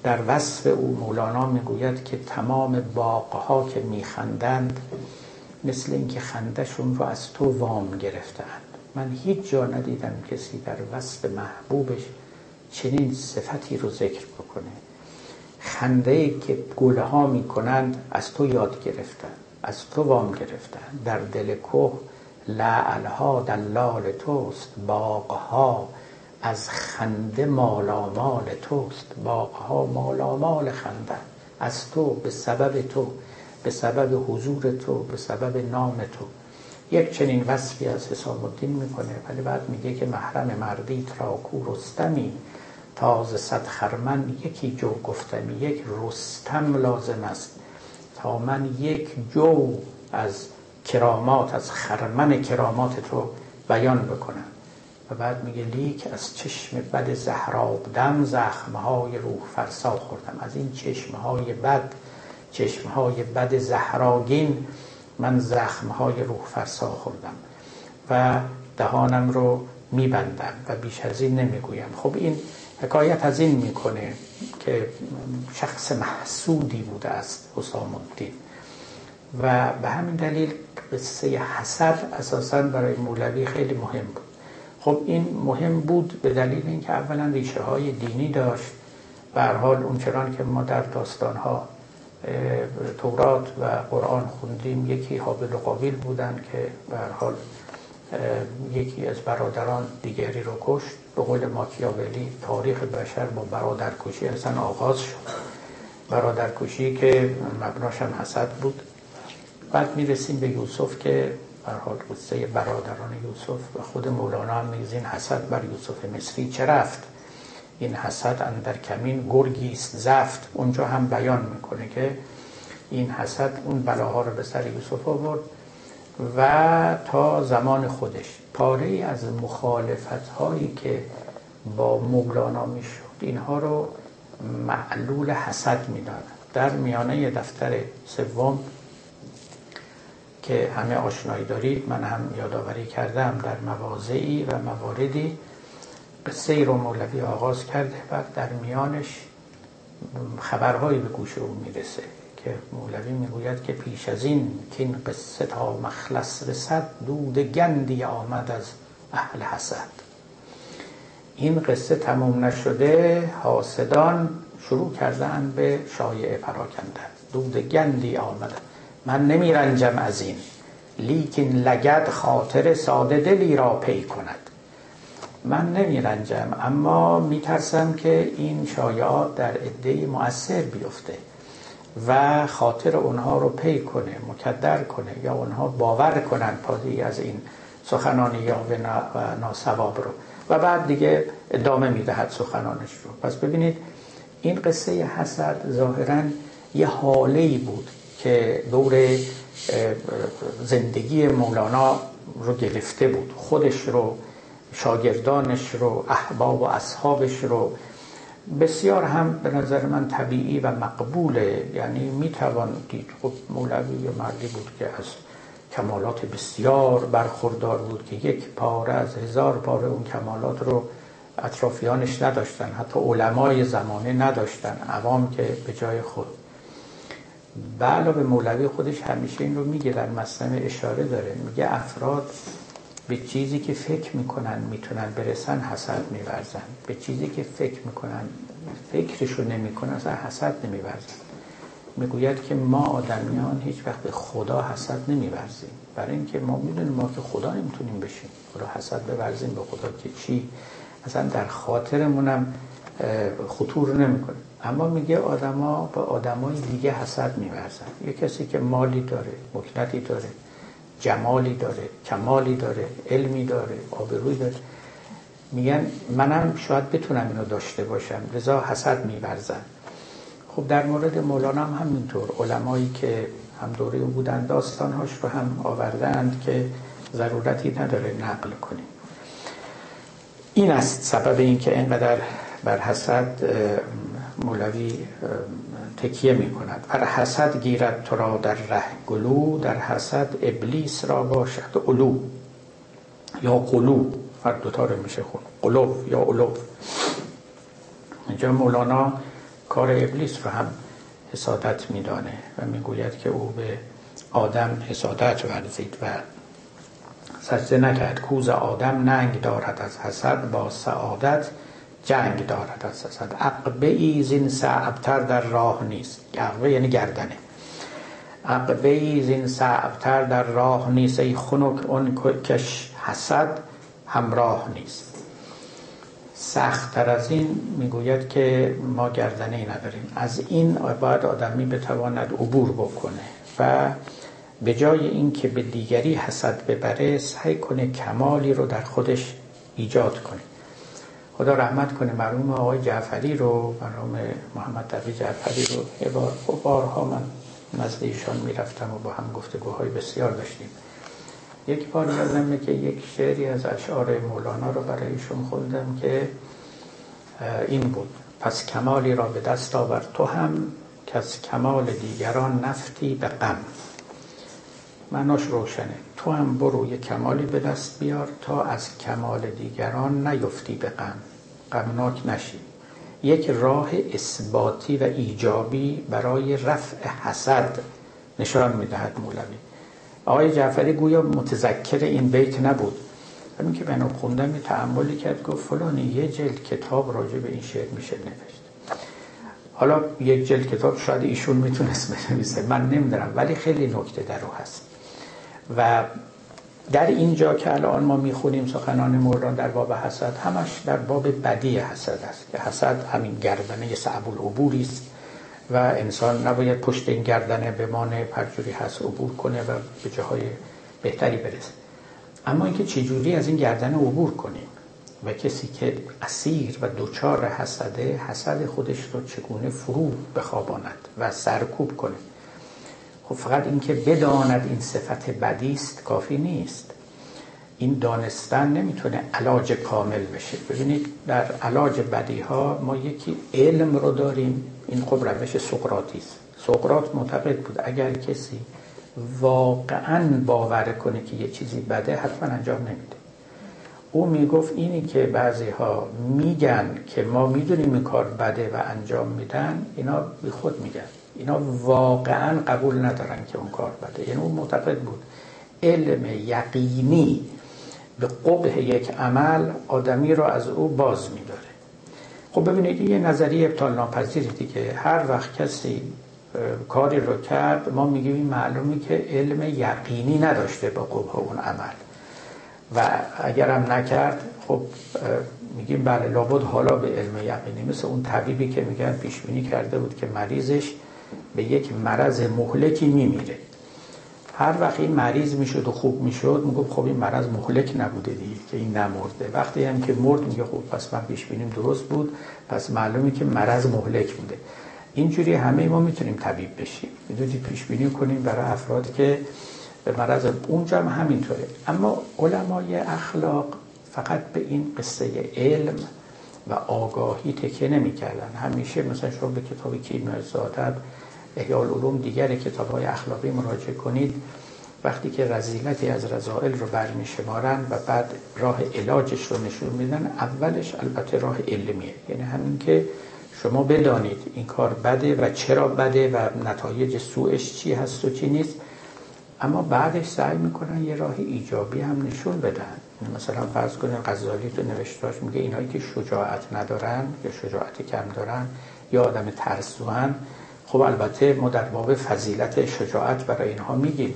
در وصف او مولانا می‌گوید که تمام باغها که میخندند مثل اینکه خندشون رو از تو وام گرفتند من هیچ جا ندیدم کسی در وصف محبوبش چنین صفتی رو ذکر بکنه. خنده که گله ها می‌کنند از تو یاد گرفتن از تو وام گرفتن. در دل کوه لعلها دلال توست باغها از خنده مالامال توست. باغها مالامال خنده. از تو به سبب تو به سبب حضور تو به سبب نام تو. یک چنین وصفی از حسام الدین می‌کنه ولی بعد میگه که محرم مردیت را کو رستمی تاز صد خرمن یکی جو گفتمی یک رستم لازم است تا من یک جو از کرامات از خرمن کرامات تو بیان بکنم. و بعد میگه لیک از چشم بد زهراب دم زخمهای روح فرسا خوردم. از این چشمهای بد چشمهای بد زهراگین من زخمهای روح فرسا خوردم و دهانم رو میبندم و بیش از این نمی‌گویم. خب این حکایت از این می‌کنه که شخص محسودی بوده است حسام الدین و به همین دلیل قصه حسد اساسا برای مولوی خیلی مهم بود. خب این مهم بود به دلیل اینکه اولا ریشه های دینی داشت. به حال اون چنان که ما در داستان ها تورات و قرآن خوندیم. یکی حابل و قابیل بودن که به حال یکی از برادران دیگری رو کشت. به قول ماکیاولی تاریخ بشر با برادرکشی اصلا آغاز شد. برادرکشی که مبناش هم حسد بود. بعد می‌رسیم به یوسف که بر حال قصه برادران یوسف و خود مولانا هم این حسد بر یوسف مصری چه رفت. این حسد اندر کمین گرگیست زفت. اونجا هم بیان می‌کنه که این حسد اون بلاها رو به سر یوسف آورد و تا زمان خودش. پاره از مخالفت هایی که با مولانا می‌شد اینها رو معلول حسد می‌دانند در میانه دفتر سوم که همه آشنایی دارید من هم یادآوری کردم در مواضعی و مواردی قصه رو مولوی آغاز کرده و در میانش خبرهایی به گوش او می‌رسه که مولوی می‌گوید که پیش از این که این قصه تا مخلص رسد دود گندی آمد از اهل حسد. این قصه تموم نشده حاسدان شروع کردن به شایعه پراکندن دود گندی آمد. من نمی رنجم از این لیکن لگد خاطر ساده دلی را پی کند. من نمی رنجم اما می ترسم که این شایعات در عده مؤثر بیفته و خاطر اونها رو پی کنه مکدر کنه یا اونها باور کنن پادی از این سخنانی یا و ناسواب رو. و بعد دیگه ادامه می‌دهد سخنانش رو. پس ببینید این قصه حسد ظاهرا یه حاله بود که دور زندگی مولانا رو گرفته بود خودش رو شاگردانش رو احباب و اصحابش رو. بسیار هم به نظر من طبیعی و مقبوله. یعنی می‌توان دید. خب مولوی مردی بود که از کمالات بسیار برخوردار بود که یک پاره از هزار پاره اون کمالات رو اطرافیانش نداشتن. حتی علمای زمانه نداشتن. عوام که به جای خود. به علاوه مولوی خودش همیشه این رو میگه در مصنع اشاره داره. میگه افراد به چیزی که فکر می‌کنن می‌تونن برسن حسد میورزن. به چیزی که فکر می‌کنن فکرشو نمی‌کنن اصلا حسد نمیورزن. می‌گوید که ما آدمیان هیچ وقت به خدا حسد نمیورزیم. برای اینکه ما می‌دونیم ما که خدا نمی‌تونیم بشیم. خدا حسد بورزیم به خدا که چی؟ اصلا در خاطرمونم خطور نمی‌کنه. اما میگه آدما به آدمای دیگه حسد میورزن. یه کسی که مالی داره مکنتی داره جمالی داره کمالی داره علمی داره آبروی داره. میگن منم شاید بتونم اینو داشته باشم. لذا حسد میورزن. خب در مورد مولانا هم همینطور. علمایی که هم دوره او بودن داستانهاش رو هم آوردند که ضرورتی نداره نقل کنیم. این است سبب این که اینقدر بر حسد مولوی تکیه می کند بر حسد گیرد تو را در ره گلو در حسد ابلیس را باشد علو. یا قلو هر دوتا رو میشه خون. قلو یا علو. اینجا مولانا کار ابلیس رو هم حسادت میدانه و می‌گوید که او به آدم حسادت ورزید و سجده نکرد. کوز آدم ننگ دارد از حسد با سعادت جنگ دارد حسد عقبه ای زین صعبتر در راه نیست. عقبه یعنی گردنه. عقبه ای زین صعبتر در راه نیست. ای خنک اون کش حسد همراه نیست. سختتر از این می‌گوید که ما گردنه ای نداریم. از این باید آدمی بتواند عبور بکنه و به جای اینکه به دیگری حسد ببره سعی کنه کمالی رو در خودش ایجاد کنه. خدا رحمت کنه مرحوم آقای جعفری رو مرحوم محمد تقی جعفری رو. یه بار خب بارها من نزد ایشان می‌رفتم و با هم گفتگوهای بسیار داشتیم. یک بار یادمه که یک شعری از اشعار مولانا رو برای ایشون خوندم که این بود. پس کمالی را به دست آور تو هم که از کمال دیگران نفتی به غم. معناش روشنه. تو هم برو یه کمالی به دست بیار تا از کمال دیگران نیفتی به غم. غمناک نشی. یک راه اثباتی و ایجابی برای رفع حسد نشان می‌دهد مولوی. آقای جعفری گویا متذکر این بیت نبود. همین که بنا خوندم یه تعملی کرد گفت فلانی یه جلد کتاب راجع به این شعر میشه نوشت. حالا یک جلد کتاب شاید ایشون می‌تونست بنویسه. من نمی‌دونم ولی خیلی نکته در رو هست. و در اینجا که الان ما می‌خونیم سخنان موران در باب حسد همش در باب بدی حسد است که حسد همین گردنه صعب العبوری است و انسان نباید پشت این گردنه بمانه پرجوری هست عبور کنه و به جاهای بهتری برسه. اما اینکه چجوری از این گردنه عبور کنیم و کسی که اسیر و دوچار حسده حسد خودش رو چگونه فرو بخواباند و سرکوب کنه. خب فقط اینکه بداند این صفت بدی است کافی نیست. این دانستن نمی‌تونه علاج کامل بشه. ببینید در علاج بدی ها ما یکی علم رو داریم این خب روش سقراطی است. سقراط معتقد بود اگر کسی واقعا باور کنه که یه چیزی بده حتما انجام نمیده. او می‌گفت اینی که بعضی ها میگن که ما می‌دونیم این کار بده و انجام میدن اینا بی خود میگن. اینا واقعا قبول ندارن که اون کار بده. یعنی اون معتقد بود. علم یقینی به قبح یک عمل آدمی رو از او باز میداره. خب ببینید یه نظریه ابطال ناپذیری دیگه. هر وقت کسی کاری رو کرد ما میگیم این معلومی که علم یقینی نداشته با قبح اون عمل. و اگرم نکرد خب میگیم بله لابد حالا به علم یقینی. مثل اون طبیبی که میگن پیش کرده بود که مریضش به یک مرض مهلکی میمیره. هر وقت این مریض می‌شد و خوب می‌شد می‌گفت خب این مرض مهلک نبوده دیگه که این نمرده. وقتی هم که مرد میگه خب پس من پیش بینیم درست بود پس معلومه که مرض مهلک بوده. اینجوری همه ما می‌تونیم طبیب بشیم. می‌دونید پیش بینی کنیم برای افرادی که به مرض اونجا هم همینطوره. اما علمای اخلاق فقط به این قصه علم و آگاهی تکیه نمی‌کردن. همیشه مثلا شما به کتاب کیمیای احیاء العلوم دیگر کتاب های اخلاقی مراجعه کنید. وقتی که رزیلتی از رضائل رو برمی شمارن و بعد راه علاجش رو نشون میدن اولش البته راه علمیه. یعنی همین که شما بدانید این کار بده و چرا بده و نتایج سوءش چی هست و چی نیست. اما بعدش سعی می‌کنن یه راه ایجابی هم نشون بدن. مثلا فرض کنید غزالی تو نوشتاش میگه اینایی که شجاعت ندارن یا شجاعت کم دارن یا آدم ترسوان خب البته ما در باب فضیلت شجاعت برای اینها میگیم.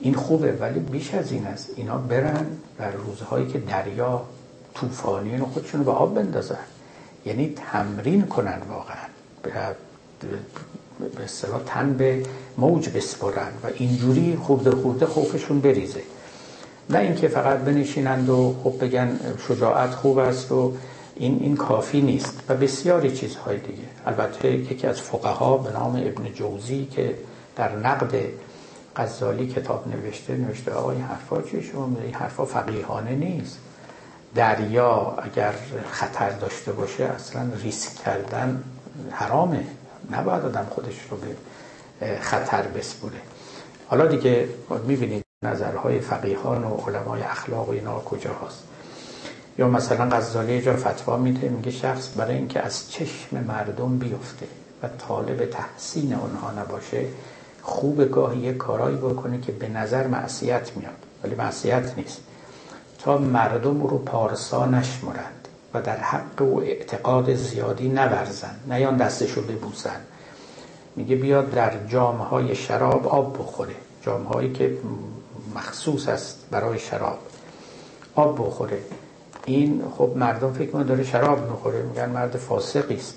این خوبه ولی بیش از این است. اینا برن در روزهایی که دریا طوفانی خودشون به آب بندازن. یعنی تمرین کنن واقعا. به اصطلاح تن به موج بسپرن و اینجوری خورده خورده خوفشون بریزه. نه اینکه فقط بنشینند و خب بگن شجاعت خوب است و این این کافی نیست. و بسیاری چیزهای دیگه. البته یکی از فقها به نام ابن جوزی که در نقد غزالی کتاب نوشته نوشته آقا این حرفا چیه شما این حرفا فقیهانه نیست. دریا اگر خطر داشته باشه اصلا ریسک کردن حرامه. نباید آدم خودش رو به خطر بسپوره حالا دیگه می‌بینید نظرهای فقیهان و علمای اخلاق و اینا کجا هست یا مثلا غزالی جا فتوا میده میگه شخص برای اینکه از چشم مردم بیفته و طالب تحسین اونها نباشه خوب گاهی یه کارایی بکنه که به نظر معصیت میاد. ولی معصیت نیست. تا مردم رو پارسا نشمرند و در حق و اعتقاد زیادی نورزن نیان دستشو ببوسن. میگه بیاد در جامعه های شراب آب بخوره. جامعه هایی که مخصوص است برای شراب. آب بخوره. این خب مردم فکر کنه داره شراب می‌خوره میگن مرد فاسقی است.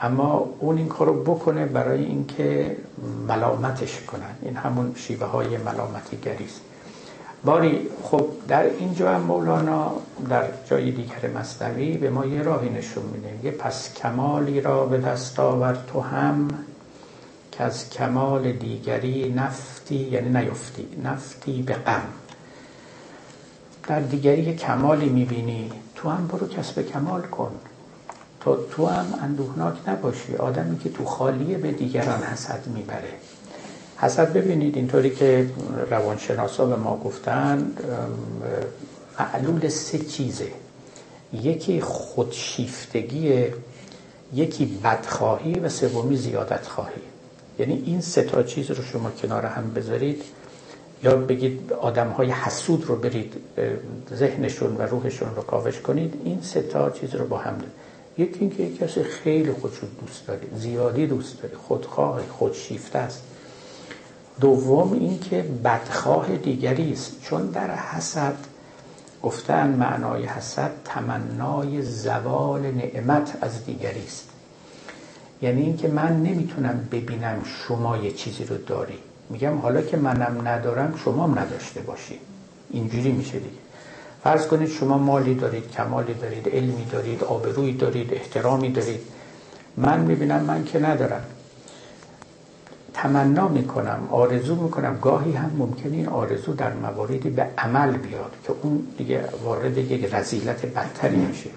اما اون این کارو بکنه برای اینکه ملامتش کنن. این همون شیوه های ملامتیگری است. باری خب در اینجا هم مولانا در جای دیگر مصنوی به ما یه راهی نشون میده. یه پس کمالی را به دست آور تو هم که از کمال دیگری نفتی یعنی نیفتی. نفتی به غم. در دیگری کمالی می‌بینی تو هم برو کسب کمال کن. تو تو هم اندوهناک نباشی. آدمی که تو خالیه به دیگران حسد می‌بره. حسد ببینید اینطوری که روانشناسا به ما گفتن معلول سه چیزه. یکی خودشیفتگی یکی بدخواهی و سومی زیادت خواهی یعنی این سه تا چیز رو شما کنار هم بذارید. یا بگید آدم های حسود رو برید ذهنشون و روحشون رو کاوش کنید این سه تا چیز رو با هم دارید. یکی اینکه یک کسی خیلی خودش دوست داره زیادی دوست داره خودخواه خودشیفته است. دوم اینکه بدخواه دیگری است. چون در حسد گفتن معنای حسد تمنای زوال نعمت از دیگری است. یعنی اینکه من نمی‌تونم ببینم شما یه چیزی رو داری میگم حالا که منم ندارم شما هم نداشته باشی. اینجوری میشه دیگه. فرض کنید شما مالی دارید کمالی دارید علمی دارید آبرویی دارید احترامی دارید. من می‌بینم من که ندارم. تمنا می‌کنم آرزو می‌کنم. گاهی هم ممکنه این آرزو در مواردی به عمل بیاد که اون دیگه وارد یک رزیلت بدتری میشه.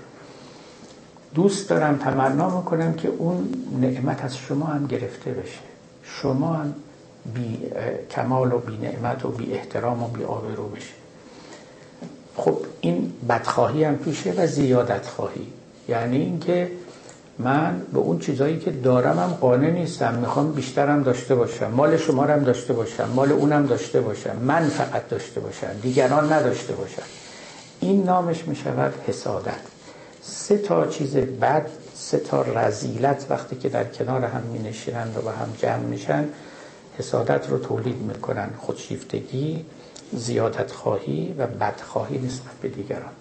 دوست دارم تمنا می‌کنم که اون نعمت از شما هم گرفته بشه. شما هم بی کمال و بی نعمت و بی احترام و بی آبرو بشه. خب این بدخواهی هم پیشه و زیادت خواهی یعنی اینکه من به اون چیزایی که دارم هم قانع نیستم. می‌خوام بیشترم داشته باشم. مال شما هم داشته باشم. مال اونم داشته باشم. من فقط داشته باشم. دیگران نداشته باشم این نامش می‌شود حسادت. سه تا چیز بد سه تا رزیلت وقتی که در کنار هم می نشینند و با هم جمع میشن. حسادت رو تولید می‌کنن. خودشیفتگی زیادت خواهی و بدخواهی نسبت به دیگران.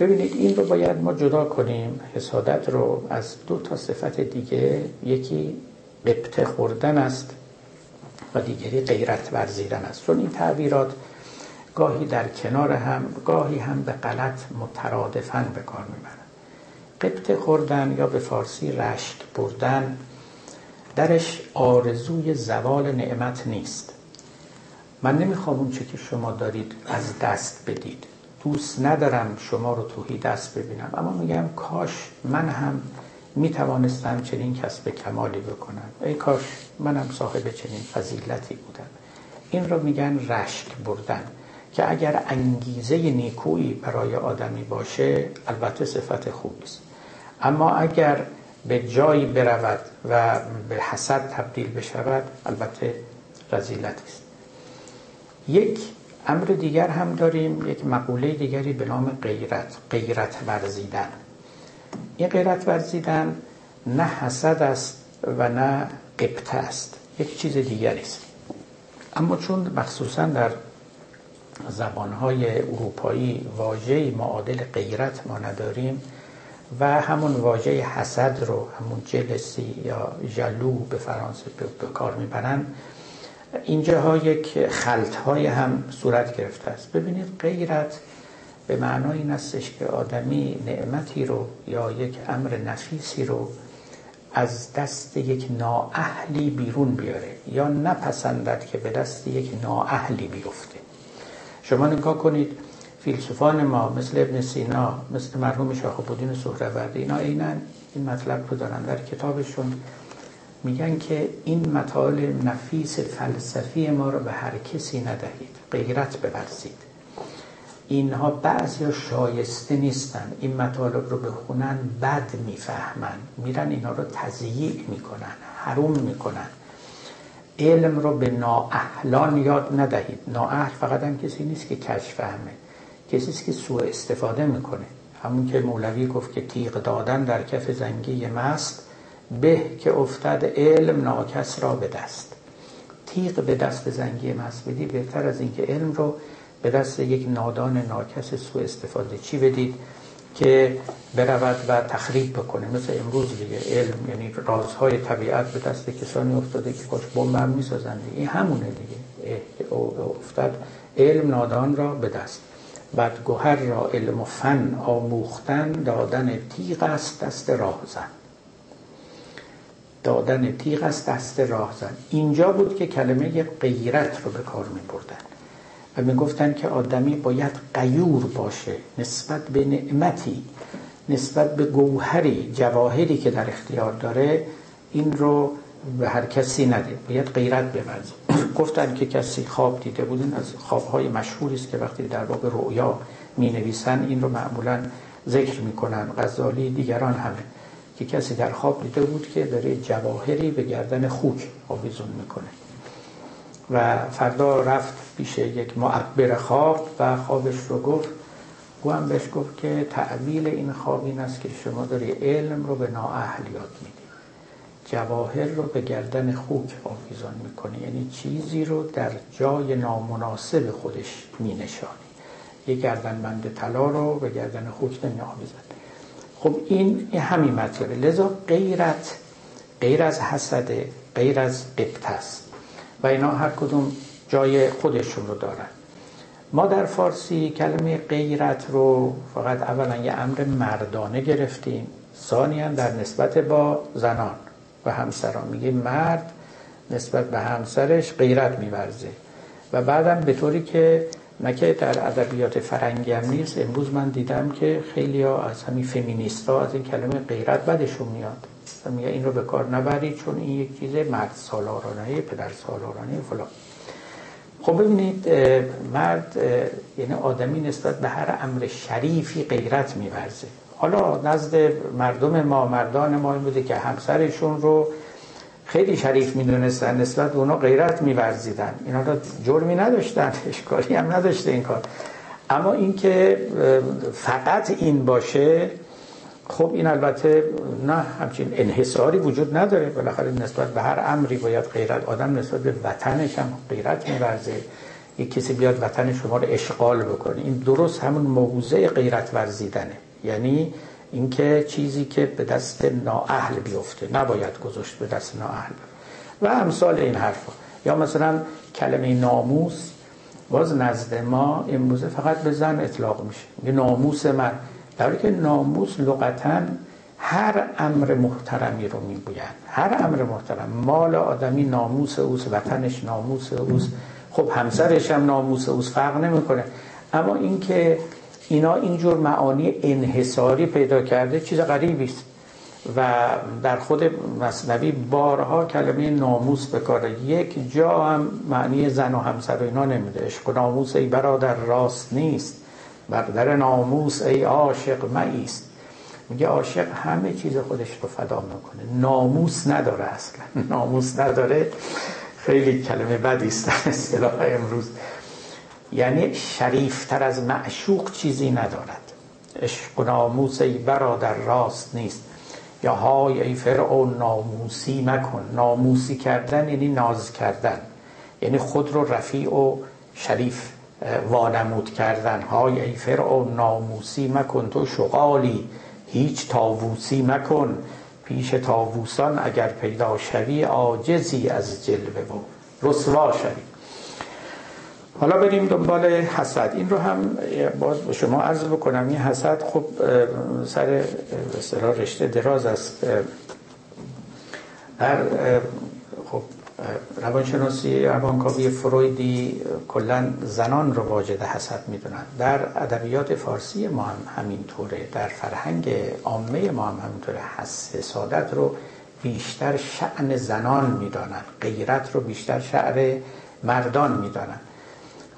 ببینید این رو باید ما جدا کنیم. حسادت رو از دو تا صفت دیگه یکی قبطه خوردن است و دیگری غیرت ورزیدن است. چون این تعبیرات گاهی در کنار هم گاهی هم به غلط مترادفن به کار می‌برن. قبطه خوردن یا به فارسی رشت بردن درش آرزوی زوال نعمت نیست. من نمی‌خوام اون چه که شما دارید از دست بدید. دوست ندارم شما رو توهی دست ببینم. اما میگم کاش من هم می‌توانستم چنین کسب کمالی بکنم. ای کاش منم صاحب چنین فضیلتی بودم. این رو میگن رشک بردن که اگر انگیزه نیکویی برای آدمی باشه البته صفت خوبی است. اما اگر به جایی برود و به حسد تبدیل بشود البته رزیلت است. یک امر دیگر هم داریم یک مقوله دیگری به نام غیرت غیرت ورزیدن. این غیرت ورزیدن نه حسد است و نه قبطه است یک چیز دیگری است. اما چون مخصوصا در زبانهای اروپایی واژه معادل غیرت ما نداریم و همون واژه حسد رو همون جلسی یا جلو به فرانسه به کار می‌برن. اینجاها یک خلط های هم صورت گرفته است. ببینید غیرت به معنای این استش که آدمی نعمتی رو یا یک امر نفیسی رو از دست یک نااهلی بیرون بیاره یا نپسندد که به دست یک نااهلی بیفته. شما نگاه کنید فیلسوفان ما مثل ابن سینا مثل مرحوم شاخ الدین سهروردی اینا عینا این مطلب رو دارن در کتابشون. میگن که این مطالب نفیس فلسفی ما رو به هر کسی ندهید غیرت بورزید. اینها بعضی شایسته نیستن این مطالب رو بخونن بد می‌فهمن. میرن اینها رو تضییع می‌کنن حروم می‌کنن. علم رو به نااهلان یاد ندهید. نااهل فقط هم کسی نیست که کش فهمه کسی که سوء استفاده می‌کنه. همون که مولوی گفت که تیغ دادن در کف زنگی مست به که افتد علم ناکس را به دست. تیغ به دست زنگی مست بدی بهتر از اینکه علم رو به دست یک نادان ناکس سو استفاده چی بدید؟ که برود و تخریب بکنه. مثل امروز دیگه علم یعنی رازهای طبیعت به دست کسانی افتاده که کاش بمب هم می‌سازن این همونه دیگه. افتاد علم نادان را به دست. بعد گوهر را علم و فن آموختن دادن تیغ است دست راهزن دادن تیغ است دست راهزن اینجا بود که کلمه غیرت رو به کار می بردن و می گفتن که آدمی باید قیور باشه نسبت به نعمتی نسبت به گوهری جواهری که در اختیار داره این رو به هر کسی نده. باید غیرت بورزه گفتن که کسی خواب دیده بودین از خوابهای مشهوری است که وقتی در باب رؤیا می نویسن این رو معمولا ذکر می‌کنن. غزالی دیگران همه که کسی در خواب دیده بود که داره جواهری به گردن خوک آویزون می‌کنه. و فردا رفت پیش یک معبر خواب و خوابش رو گفت. او هم بهش گفت که تعبیل این خواب این است که شما داری علم رو به نااهل یاد میدی. جواهر رو به گردن خوک آویزان می‌کنی. یعنی چیزی رو در جای نامناسب خودش مینشانی. یک گردنبند طلا رو به گردن خوک نمی آویزد. خب این همین مطلبه. لذا غیرت غیر از حسده غیر از قبط است. و اینا هر کدوم جای خودشون رو دارن. ما در فارسی کلمه غیرت رو فقط اولا یه امر مردانه گرفتیم ثانیا در نسبت با زنان. و همسران میگه مرد نسبت به همسرش غیرت میورزه. و بعدم به طوری که نه که در ادبیات فرنگی هم نیست امروز من دیدم که خیلی ها از همین فمینیست ها از این کلمه غیرت بدشون میاد. میگه این رو به کار نبرید چون این یک چیز مرد سالارانه پدر سالارانه فلان. خب ببینید مرد یعنی آدمی نسبت به هر امر شریفی غیرت میورزه. حالا نزد مردم ما مردان ما این بوده که همسرشون رو خیلی شریف می‌دونستن نسبت به اونا غیرت میورزیدن. اینا را جرمی نداشتن اشکالی هم نداشته این کار. اما اینکه فقط این باشه خب این البته نه همچین انحصاری وجود نداره. بالاخره نسبت به هر امری باید غیرت آدم نسبت به وطنش هم غیرت میورزه. یک کسی بیاد وطن شما رو اشغال بکنه. این درست همون موضع غیرت ورزیدنه. یعنی اینکه چیزی که به دست نااهل بیفته نباید گذاشت به دست نااهل. و امثال این حرفا. یا مثلا کلمه ناموس باز نزد ما امروزه فقط به زن اطلاق میشه. یه ناموس من. در که ناموس لغتا هر امر محترمی رو می‌گویند. هر امر محترم. مال آدمی ناموس اوست وطنش ناموس اوست. خب همسرش هم ناموس اوست فرق نمی‌کنه. اما اینکه اینا اینجور معانی انحصاری پیدا کرده چیز غریبی است. و در خود مصنوی بارها کلمه ناموس بکاره یک جا هم معنی زن و همسر و اینا نمیده. عشق ناموس ای برادر راست نیست. بردر ناموس ای عاشق مایست میگه عاشق همه چیز خودش رو فدا می‌کنه. ناموس نداره اصلا. ناموس نداره. خیلی کلمه بدی است. اصطلاح امروز. یعنی شریفتر از معشوق چیزی ندارد. عشق ناموس ای برادر راست نیست. یا های ای فرعون ناموسی مکن. ناموسی کردن یعنی ناز کردن. یعنی خود رو رفیع و شریف وانمود کردن. های ای فرعون ناموسی مکن. تو شغالی. هیچ تاووسی مکن. پیش تاووسان اگر پیدا شوی عاجزی از جلوه و رسوا شوی. حالا بریم دنبال حسد. این رو هم باز به شما عرض بکنم. این حسد خب سر اصطلاح رشته دراز است. در خب روانشناسی روانکاوی فرویدی کلا زنان رو واجد حسد می‌دونن. در ادبیات فارسی ما هم همینطوره. در فرهنگ عامه ما هم همینطوره. حسادت رو بیشتر شعن زنان می‌دانن. غیرت رو بیشتر شعر مردان می‌دانن.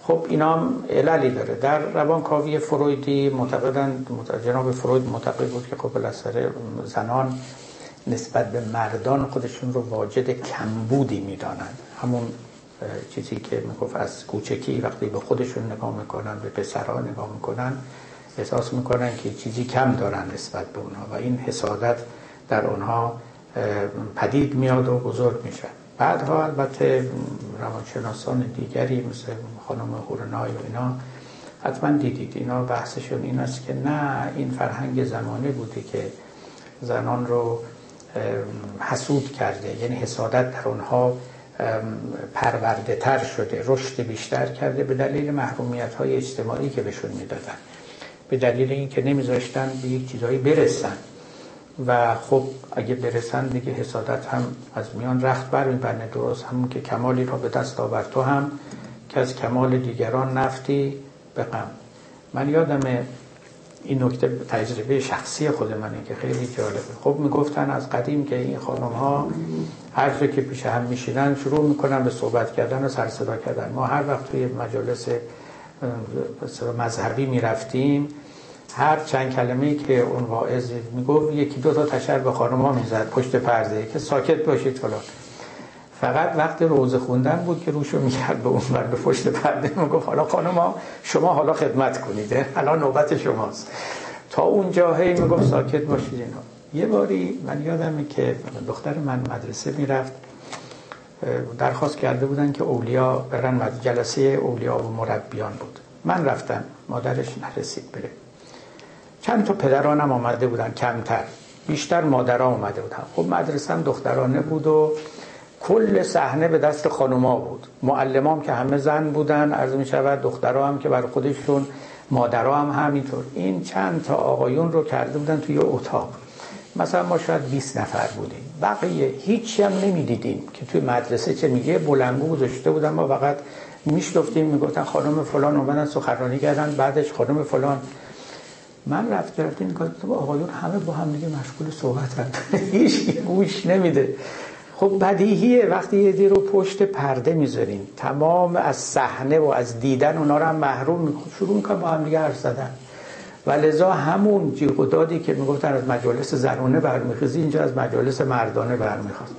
خب اینا هم عللی داره. در روانکاوی فرویدی معتقدن جناب فروید معتقد بود که خب بالاخره زنان نسبت به مردان خودشون رو واجد کمبودی می‌دانن. همون چیزی که می‌گفت از کوچکی وقتی به خودشون نگاه می‌کنن به پسرها نگاه می‌کنن احساس می‌کنن که چیزی کم دارن نسبت به اونها و این حسادت در اونها پدید میاد و بزرگ میشن بعدها البته روانشناسان دیگری مثل خانم هورنای و اینا حتما دیدید. اینا بحثشون این است که نه این فرهنگ زمانه بوده که زنان رو حسود کرده. یعنی حسادت در اونها پرورده تر شده رشد بیشتر کرده به دلیل محرومیت های اجتماعی که بهشون می‌دادن. به دلیل اینکه نمیذاشتن به یک چیزایی برسن. و خب اگه برسن دیگه حسادت هم از میان رخت بر میبرنه درست همون که کمالی را به دست آورد. تو هم که از کمال دیگران نفتی به غم. من یادم این نکته تجربه شخصی خود منه که خیلی جالبه. خب می‌گفتن از قدیم که این خانم ها هر که پیش هم میشینن شروع می‌کنن به صحبت کردن و سر صدا کردن. ما هر وقت توی مجالس مذهبی می‌رفتیم هر چند کلمه که اون واعظ می‌گفت یکی دو تا تشر به خانم ها می‌زد پشت پرده که ساکت باشید فلان. فقط وقت روزه خوندن بود که روشو می‌کرد به اون به پشت پرده. می‌گفت حالا خانم ها شما حالا خدمت کنید. حالا نوبت شماست. تا اونجا هی می‌گفت ساکت باشید اینا. یه باری من یادمه که دختر من مدرسه می‌رفت. درخواست کرده بودن که اولیا برن جلسه اولیا و مربیان بود. من رفتم. مادرش نرسید بره. چند تا پدرانم آمده بودن کمتر. بیشتر مادرها آمده بودن. خب مدرسه هم دخترانه بود و کل صحنه به دست خانوما بود. معلمام که همه زن بودن عرض می شود دخترها هم که بر خودشون مادرها هم همینطور. این چند تا آقایون رو کرده بودن توی اتاق. مثلا ما شاید 20 نفر بودیم. بقیه هیچی هم نمی‌دیدیم که توی مدرسه چه میگه. بلنگو گذاشته بودن. ما فقط میشتفتیم می‌گفتن خانم فلان اومدن سخنرانی کردن. بعدش خانم فلان من رفت رفتیم می‌گفتم آقایون همه با هم دیگه مشغول صحبت هیچ گوش نمیده. خب بدیهیه. وقتی یه دی رو پشت پرده می‌ذارین تمام از صحنه و از دیدن اونا رو هم محروم شروع می‌کنن با هم دیگه حرف زدن. و لذا همون جیغ و دادی که می‌گفتن از مجالس زنانه برمیخیزی اینجا از مجالس مردانه برمیخواست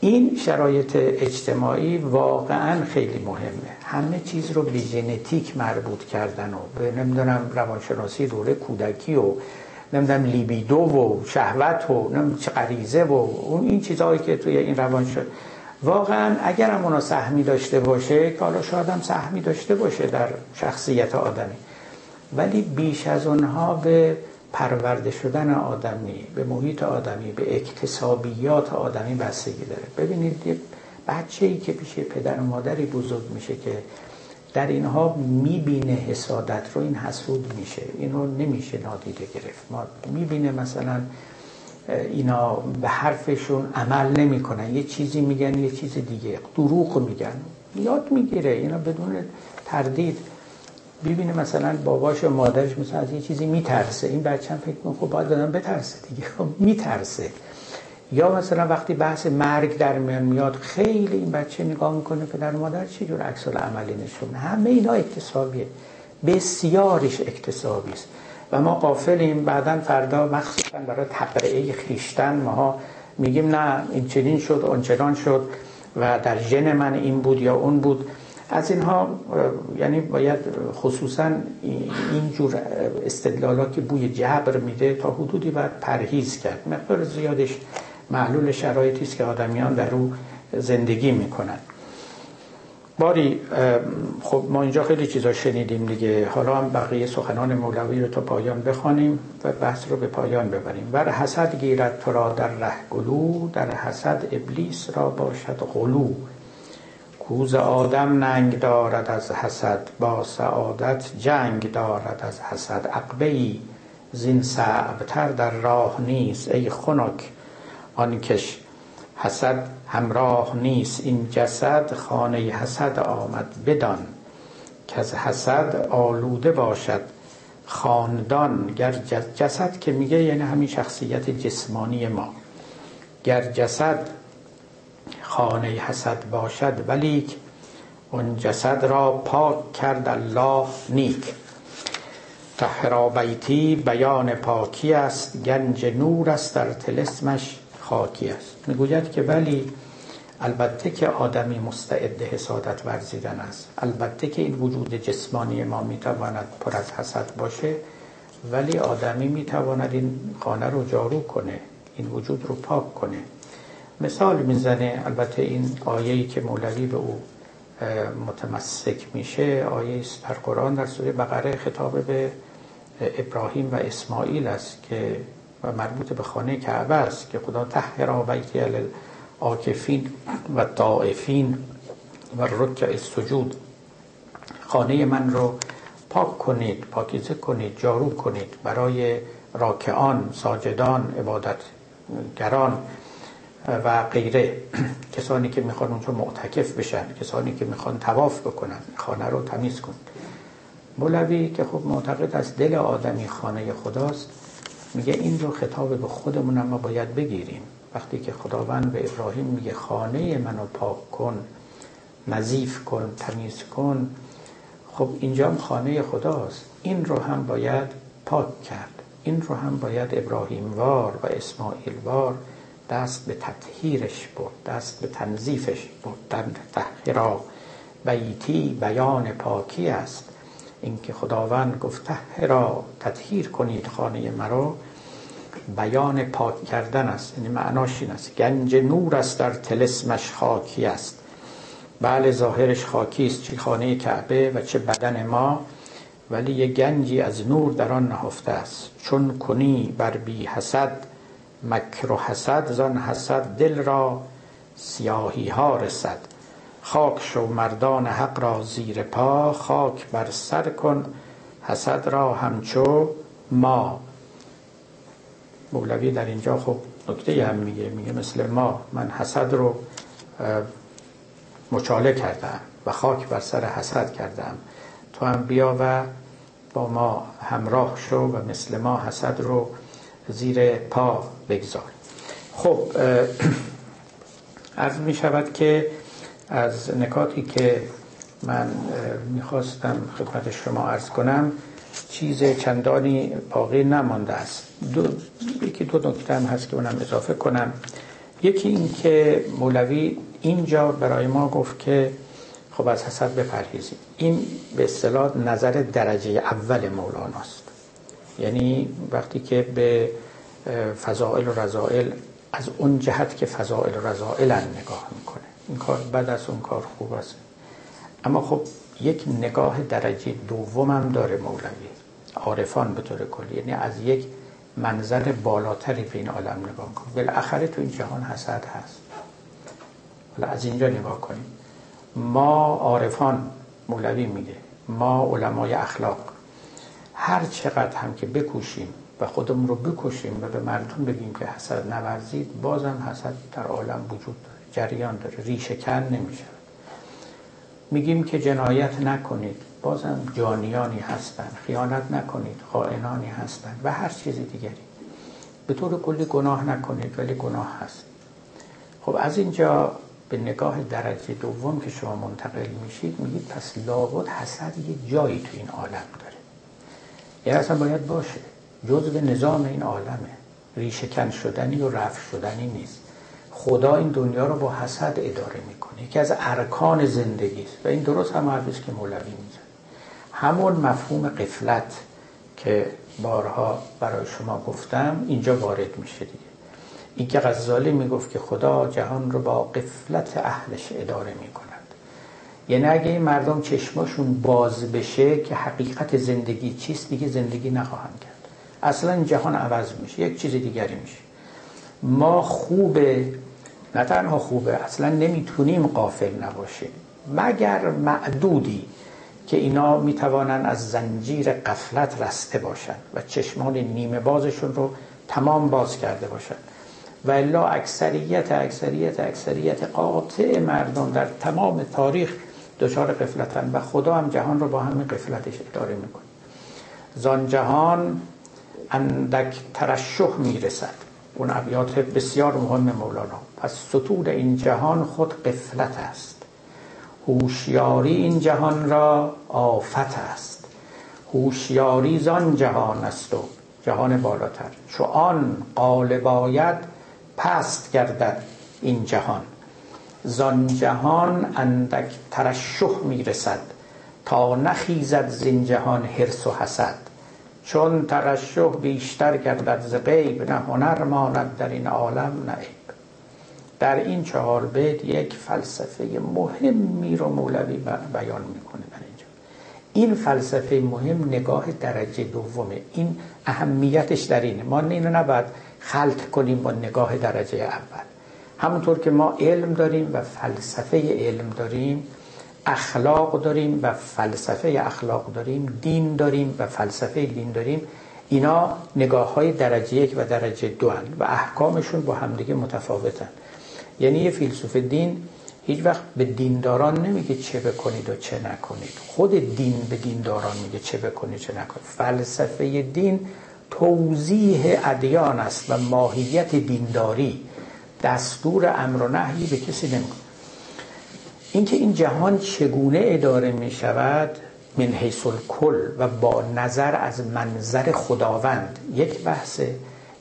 این شرایط اجتماعی واقعا خیلی مهمه. همه چیز رو به ژنتیک مربوط کردن و به نمی‌دونم روانشناسی دوره کودکی و نمی‌دونم لیبیدو و شهوت و نمی‌دونم غریزه و اون این چیزهایی که توی این روان شد واقعا اگر هم اونا سهمی داشته باشه که حالا شاید هم سهمی داشته باشه در شخصیت آدمی. ولی بیش از اونها به پرورده شدن آدمی به محیط آدمی به اکتسابیات آدمی بستگی داره. ببینید بچه ای که پیش پدر و مادری بزرگ میشه که در اینها می‌بینه حسادت رو این حسود میشه. این رو نمیشه نادیده گرفت. ما می‌بینه مثلا اینا به حرفشون عمل نمی‌کنن. یه چیزی میگن یه چیز دیگه. دروغ میگن. یاد می‌گیره. اینا بدون تردید. ببینه مثلا باباش و مادرش مثلا از یه چیزی میترسه. این بچه هم فکر کنه خب باید دادم بترسه دیگه. خب میترسه. یا مثلا وقتی بحث مرگ در میان میاد خیلی این بچه نگاه می‌کنه پدر مادر چه جور عکس عملی نشون همه اینا اکتسابیه. بسیارش اکتسابی است و ما قافلیم. بعدا فردا مخصوصا برای تبرئه خیشتن ما میگیم نه این چنین شد آنچنان شد و در ژن من این بود یا اون بود. از اینها یعنی باید خصوصا این جور استدلالا که بوی جبر میده تا حدودی باید پرهیز کرد. مقدار زیادش معلول شرایطی است که آدمیان در او زندگی می‌کنن باری خب ما اینجا خیلی چیزا شنیدیم دیگه. حالا هم بقیه سخنان مولوی رو تا پایان بخوانیم و بحث رو به پایان ببریم. بر حسد گیرد تو را در ره گلو در حسد ابلیس را باشد غلو. کوز آدم ننگ دارد از حسد با سعادت جنگ دارد از حسد. عقبه ای زین صعبتر در راه نیست ای خنک. آنکش حسد همراه نیست این جسد خانه حسد آمد بدان. که از حسد آلوده باشد خاندان گر جسد که میگه یعنی همین شخصیت جسمانی ما. گر جسد خانه حسد باشد ولیک اون جسد را پاک کرد الله نیک. تحرا بیتی بیان پاکی است گنج نور است در تلسمش خاکی است. می‌گوید که ولی البته که آدمی مستعد حسادت ورزیدن است. البته که این وجود جسمانی ما می‌تواند پر از حسد باشه ولی آدمی می‌تواند این خانه رو جارو کنه این وجود رو پاک کنه. مثال می‌زنه البته این آیه‌ای که مولوی به او متمسک میشه آیه است در قرآن در سوره بقره خطاب به ابراهیم و اسماعیل است که و مربوط به خانه کعبه است که خدا طهرا بیتی آکفین و طائفین و رکع السجود خانه من رو پاک کنید پاکیزه کنید جارو کنید. برای راکعان ساجدان عبادتگران و غیره. کسانی که می‌خوان اونجا معتکف بشن کسانی که می‌خوان تواف بکنن خانه رو تمیز کن مولوی که خب معتقد از دل آدمی خانه خداست میگه این رو خطاب به خودمون ما باید بگیریم. وقتی که خداوند به ابراهیم میگه خانه منو پاک کن نظیف کن تمیز کن خب اینجا خانه خداست. این رو هم باید پاک کرد. این رو هم باید ابراهیم وار و اسماعیل وار دست به تطهیرش برد دست به تنظیفش برد. تحقیرا بیتی بیان پاکی است. اینکه خداوند گفت تحرا تطهیر کنید خانه مرا. بیان پاک کردن است یعنی معناش این است. گنج نور است در تلسمش خاکی است. بله ظاهرش خاکی است چه خانه کعبه و چه بدن ما ولی یه گنجی از نور در آن نهفته است. چون کنی بر بی حسد مکر و حسد زان حسد دل را سیاهی ها رسد. خاک شو مردان حق را زیر پا خاک بر سر کن حسد را همچو ما. مولوی در اینجا خب نکته هم میگه. میگه مثل ما من حسد رو مچاله کردم و خاک بر سر حسد کردم. تو هم بیا و با ما همراه شو و مثل ما حسد رو زیر پا بگذار. خب از می شود که از نکاتی که من می‌خواستم خدمت شما ارز کنم چیز چندانی باقی نمانده است. دو، یکی دو نکته هم هست که اونم اضافه کنم. یکی این که مولوی اینجا برای ما گفت که خب از حسد بپرهیزیم. این به اصطلاح نظر درجه اول مولاناست. یعنی وقتی که به فضائل و رضائل از اون جهت که فضائل و رضائل نگاه می‌کنه. این کار بد است اون کار خوب است. اما خب یک نگاه درجه دوم هم داره مولوی. عارفان به طور کلی. یعنی از یک منظر بالاتری به این عالم نگاه کن. بالاخره تو این جهان حسد هست. حالا از اینجا نگاه کنیم. ما عارفان مولوی میگه. ما علمای اخلاق. هر چقدر هم که بکوشیم و خودمون رو بکشیم و به مردم بگیم که حسد نورزید بازم حسد در عالم وجود داره. جریان داره. ریشه کن نمیشه. میگیم که جنایت نکنید. بازم جانیانی هستند خیانت نکنید خائنانی هستند و هر چیز دیگری. به طور کلی گناه نکنید ولی گناه هست. خب از اینجا به نگاه درجه دوم که شما منتقل میشید میگید پس لابد حسد یه جایی تو این عالم داره. یه اصلا باید باشه. جزء نظام این عالمه. ریشهکن شدنی و رفع شدنی نیست. خدا این دنیا رو با حسد اداره می‌کنه. یکی از ارکان زندگی است. و این درست هم حرفی که مولوی میزن همون مفهوم قفلت که بارها برای شما گفتم اینجا وارد میشه دیگه. این که غزالی می‌گفت که خدا جهان رو با قفلت اهلش اداره می‌کند. یعنی اگه این مردم چشماشون باز بشه که حقیقت زندگی چیست دیگه زندگی نخواهند کرد. اصلا جهان عوض میشه. یک چیز دیگری میشه. ما خوبه نه تنها خوبه اصلا نمی‌تونیم قافل نباشیم. مگر معدودی که اینا می‌توانن از زنجیر قفلت رسته باشن و چشمان نیمه بازشون رو تمام باز کرده باشن؟ و الا اکثریت اکثریت اکثریت قاطع مردم در تمام تاریخ دچار قفلتن و خدا هم جهان رو با همین قفلتش اداره می‌کنه. زان جهان اندک ترشح می‌رسد. اون ابیات بسیار مهم مولانا. پس ستود این جهان خود قفلت است. هوشیاری این جهان را آفت است. هوشیاری زان جهان است و جهان بالاتر. چو آن قالب پست گردد این جهان. زان جهان اندک ترشح می‌رسد تا نخیزد زین جهان حرس و حسد. چون ترشح بیشتر گردد ز غیب نه هنر ماند در این عالم نه عیب. در این چهار بیت یک فلسفه مهمی رو مولوی بیان می‌کنه در اینجا. این فلسفه مهم نگاه درجه دومه. این اهمیتش در اینه. ما اینو نباید خلط کنیم با نگاه درجه اول. همونطور که ما علم داریم و فلسفه علم داریم اخلاق داریم و فلسفه اخلاق داریم دین داریم و فلسفه دین داریم. اینا نگاه های درجه یک و درجه دو هن و احکامشون با همدیگه متفاوتن. یعنی یه فیلسوف دین هیچ وقت به دینداران نمیگه چه بکنید و چه نکنید. خود دین به دینداران میگه چه بکنید چه نکنید. فلسفه دین توضیح ادیان است و ماهیت دینداری. دستور امر و نهی به کسی نمی‌کنه. اینکه این جهان چگونه اداره می شود من حیث کل و با نظر از منظر خداوند. یک بحثه.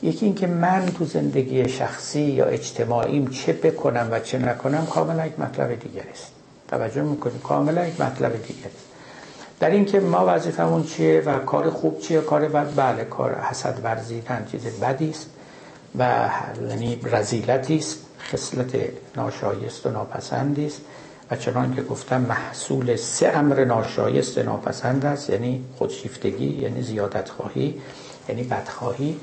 یکی اینکه من تو زندگی شخصی یا اجتماعیم چه بکنم و چه نکنم کاملا یک مطلب دیگر است. توجه می‌کنیم کاملا یک مطلب دیگر است. در اینکه ما وظیفمون چیه و کار خوب چیه؟ کار بد؟ بله کار حسد ورزیدن چیز بدی است و یعنی رزیلتی است خصلت ناشایست و ناپسندی است. چنان که گفتم محصول سه امر ناشایست ناپسند است یعنی خودشیفتگی یعنی زیادت خواهی یعنی بدخواهی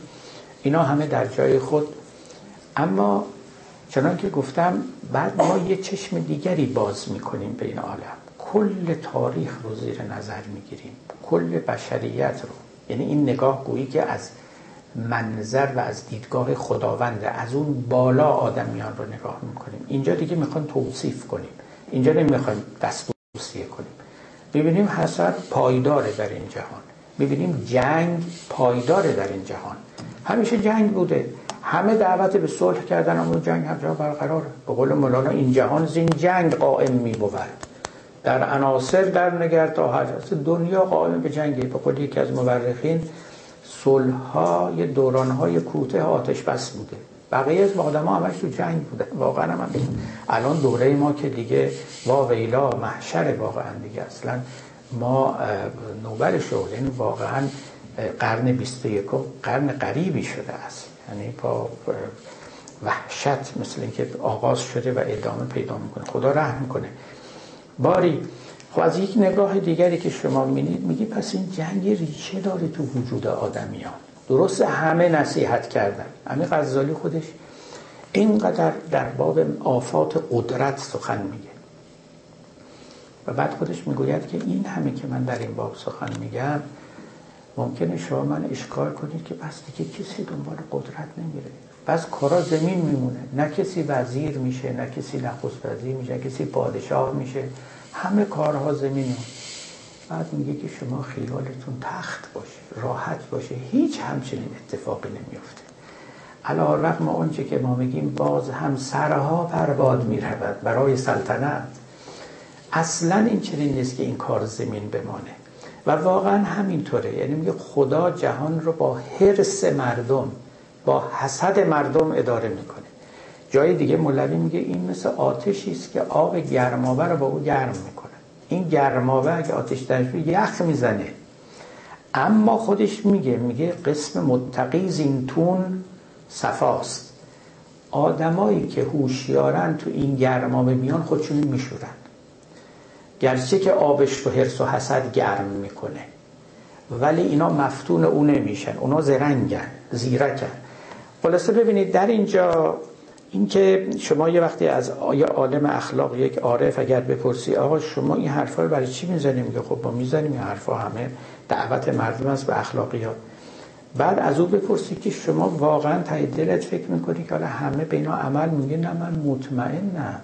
اینا همه در جای خود. اما چنان که گفتم بعد ما یه چشم دیگری باز می‌کنیم به این عالم. کل تاریخ رو زیر نظر می‌گیریم. کل بشریت رو. یعنی این نگاه گویی که از منظر و از دیدگاه خداونده از اون بالا آدمیان رو نگاه می‌کنیم. اینجا دیگه می‌خوان توصیف کنیم. اینجا نمی‌خوایم دستوسیه کنیم. می‌بینیم حسد پایداره در این جهان. می‌بینیم جنگ پایداره در این جهان. همیشه جنگ بوده. همه دعوت به صلح کردن اما جنگ همجا برقرار به قول مولانا این جهان زین جنگ قائم می بود در عناصر در نگر تا حجاز دنیا قائم به جنگی. به قول یکی از مورخین صلح ها یه دوران های کوته آتش بس بوده. بقیه از آدم ها همش تو جنگ بودن واقعا هم, الان دوره ما که دیگه وا ویلا محشر واقعا دیگه. اصلا ما نوبل شغل این واقعا قرن 21 قرن قریبی شده است. یعنی با وحشت مثل اینکه آغاز شده و ادامه پیدا می‌کنه. خدا رحم کنه. باری خب از یک نگاه دیگری که شما می‌بینید میگی پس این جنگ ریشه داره تو وجود آدمیان. درست همه نصیحت کردن. همین غزالی خودش اینقدر در باب آفات قدرت سخن میگه. و بعد خودش می‌گوید که این همه که من در این باب سخن میگم ممکنه شما من اشکال کنید که پس دیگه کسی دنبال قدرت نمیره. پس کارا زمین میمونه. نه کسی وزیر میشه نه کسی نخست وزیر میشه نه کسی پادشاه میشه. همه کارها زمین بعد میگه که شما خیالتون تخت باشه راحت باشه هیچ همچنین اتفاقی نمیفته علا رقم اونچه که ما میگیم باز هم سرها پرباد می‌رود برای سلطنت. اصلا این چنین نیست که این کار زمین بمانه. و واقعا همینطوره. یعنی میگه خدا جهان رو با حرس مردم با حسد مردم اداره می‌کنه. جای دیگه مولوی میگه این مثل آتشی است که آب گرماوه رو با او گرم می‌کنه. این گرماوه اگه آتش درش یخ می‌زنه. اما خودش میگه میگه قسم متقی زینتون صفاست. آدمایی که هوشیارن تو این گرماوه میان خودشون میشورن. گرچه که آبش رو حرس و حسد گرم می‌کنه. ولی اینا مفتون او نمیشن. اونا زرنگن زیرکن. خلاصه ببینید در اینجا اینکه شما یه وقتی از یه عالم اخلاق یک عارف اگر بپرسی آقا شما این حرفا رو برای چی می‌زنیم؟ میگه خب با می‌زنیم این حرفا همه دعوت مردم است به اخلاقیات. بعد از او بپرسی که شما واقعا تای دلت فکر می‌کنی که حالا همه به اینا عمل میگه؟ نه من مطمئنم.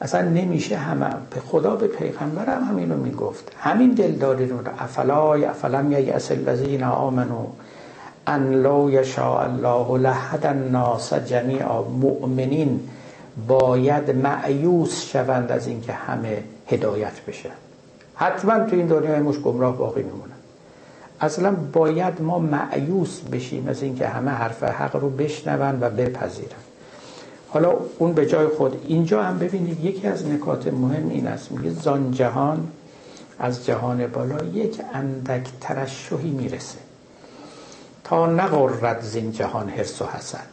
اصلا نمیشه همه به خدا به پیغمبرم همینو می‌گفت. همین دلداری رو افلای افلم ییأس الذین آمنو ان لو یشاء الله لهد الناس جمیعا مؤمنین باید معیوس شوند از اینکه همه هدایت بشن حتما تو این دنیای مش گمراه باقی میمونن اصلا باید ما معیوس بشیم از اینکه همه حرف حق رو بشنون و بپذیرن. حالا اون به جای خود. اینجا هم ببینید یکی از نکات مهم این است. میگه زان جهان از جهان بالا یک اندک ترشحی می‌رسه. تا نقرد زین جهان حرس و حسد.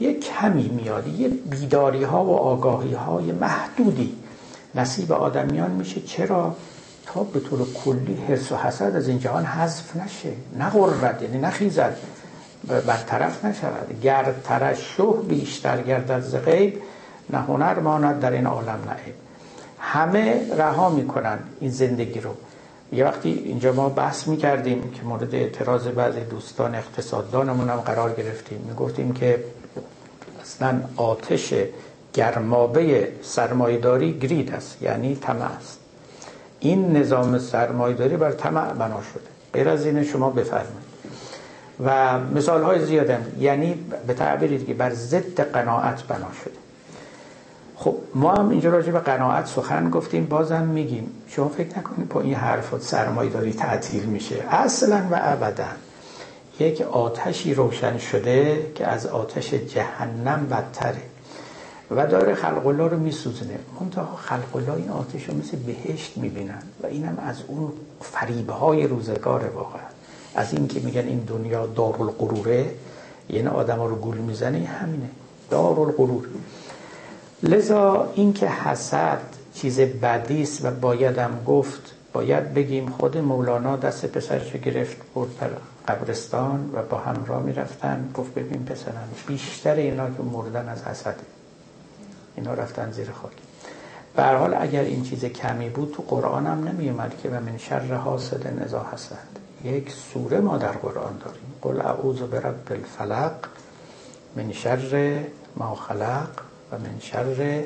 یه کمی میاد یه بیداری ها و آگاهی های محدودی نصیب آدمیان میشه. چرا؟ تا به طور کلی حرس و حسد از این جهان حذف نشه. نقرد یعنی نخیزد برطرف نشود. گر ترشح بیشتر گردد ز غیب نه هنر ماند در این عالم نعیب همه رها می‌کنن این زندگی رو. یه وقتی اینجا ما بحث می‌کردیم که مورد اعتراض بعضی دوستان اقتصاددانمون هم قرار گرفتیم. می‌گفتیم که اصلا آتش گرمابه سرمایداری گرید است یعنی طمع است. این نظام سرمایداری بر طمع بنا شده. غیر از این شما بفرمایید. و مثال های زیاده یعنی به تعبیری دیگه بر ضد قناعت بنا شده. خب ما هم اینجا راجع به قناعت سخن گفتیم بازم میگیم. شما فکر نکنید با این حرفات سرمایه داری تعطیل میشه. اصلا و ابدا. یک آتشی روشن شده که از آتش جهنم بدتره. و داره خلق الله رو میسوزنه منتها خلق الله این آتش رو مثل بهشت می‌بینن. و اینم از اون فریبه های روزگار واقعا. از این که میگن این دنیا دارالقروره یعنی آدم ها رو گول می‌زنه همینه. دارالقرور لذا اینکه حسد چیز بدی است و بایدم گفت باید بگیم خود مولانا دست پسرش گرفت برد در قبرستان و با همراه می‌رفتن. گفت ببین پسرم بیشتر اینا که مردن از حسده اینا رفتن زیر خاک. به حال اگر این چیز کمی بود تو قرآن هم نمی اومد که و من شر حاسد نزا حسد. یک سوره ما در قرآن داریم. قل اعوذ برب الفلق من شر ما خلق و من شر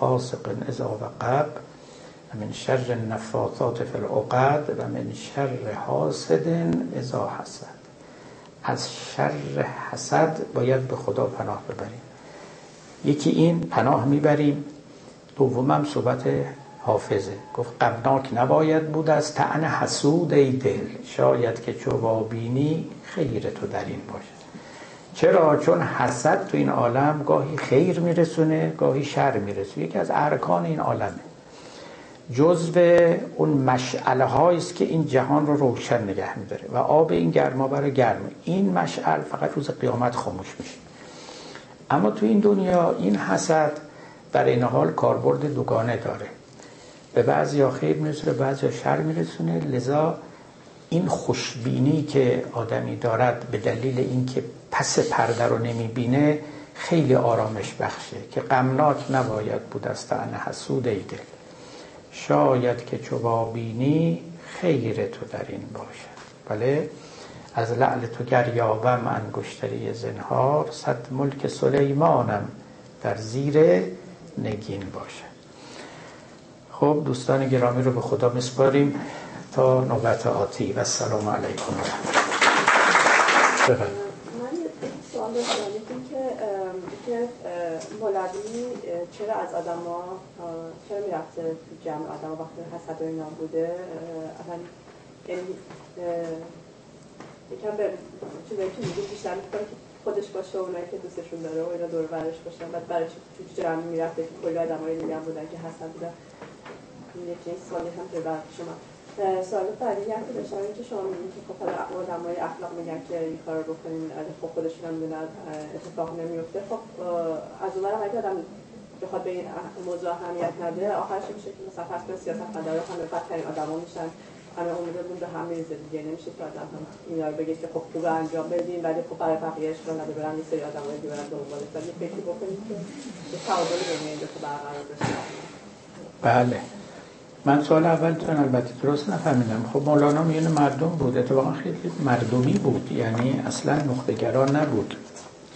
غاسق اذا وقب و من شر نفاثات فی العقد و من شر حاسد اذا حسد. از شر حسد باید به خدا پناه ببریم. یکی این پناه می‌بریم. دومم صحبت حافظه. گفت قبناک نباید بود از تعن حسود ای دل. شاید که چو بینی خیر تو در این باشه. چرا؟ چون حسد تو این عالم گاهی خیر میرسونه گاهی شر میرسونه. یکی از ارکان این عالمه. جزو اون مشعله است که این جهان رو روشن نگه میداره و آب این گرما برای گرمه این مشعل فقط روز قیامت خاموش میشه. اما تو این دنیا این حسد در این حال کاربرد دوگانه داره. به بعضی ها خیر میرسونه بعضی ها شر میرسونه. لذا این خوشبینی که آدمی دارد به دلیل اینکه پس پرده رو نمی‌بینه خیلی آرامش بخشه که غمناک نباید بود از تن حسود ای دل. شاید که چو بینی خیر تو در این باشد. بله؟ از لعل تو گر یابم انگشتری زنهار صد ملک سلیمانم در زیر نگین باشد. خب دوستان گرامی رو به خدا مسپاریم تا نوبت آتی. و سلام علیکم سوال که که مولوی چرا از آدم ها چرا می‌رفته تو جمع آدم وقتی حسد و اینا بوده؟ اصلا یعنی یکم به چیزایی که میگه بیشتر می‌کنه که خودش باشه و اونایی که دوستشون داره و اینا دور برش باشن بعد برای چی جمع می‌رفته که کلی آدم های دیگه بودن که حسد بودن. یکی سوالی هم که بعد شما سوال بعدی هم که داشتم که شما میگین که خب آدم های اخلاق میگن که این کار رو بکنین خب خودشون هم می‌دونن اتفاق نمیفته خب از اون برم آدم بخواد به این موضوع اهمیت نده آخرش میشه که مثلا فرض کنید سیاست مداره همه بدترین ها میشن همه امیدمون به هم میریزه نمیشه که آدم هم اینا رو بگه که خب خوب انجام بدین ولی خب برای بقیه اشکال نده برن سری آدم دیگه برن دنبالش ولی بکنید که تعادل بین این برقرار بشه. بله. من سوال اولتون البته درست نفهمیدم. خب مولانا میون مردم بود. اتفاقا خیلی مردمی بود. یعنی اصلا نخبگران نبود.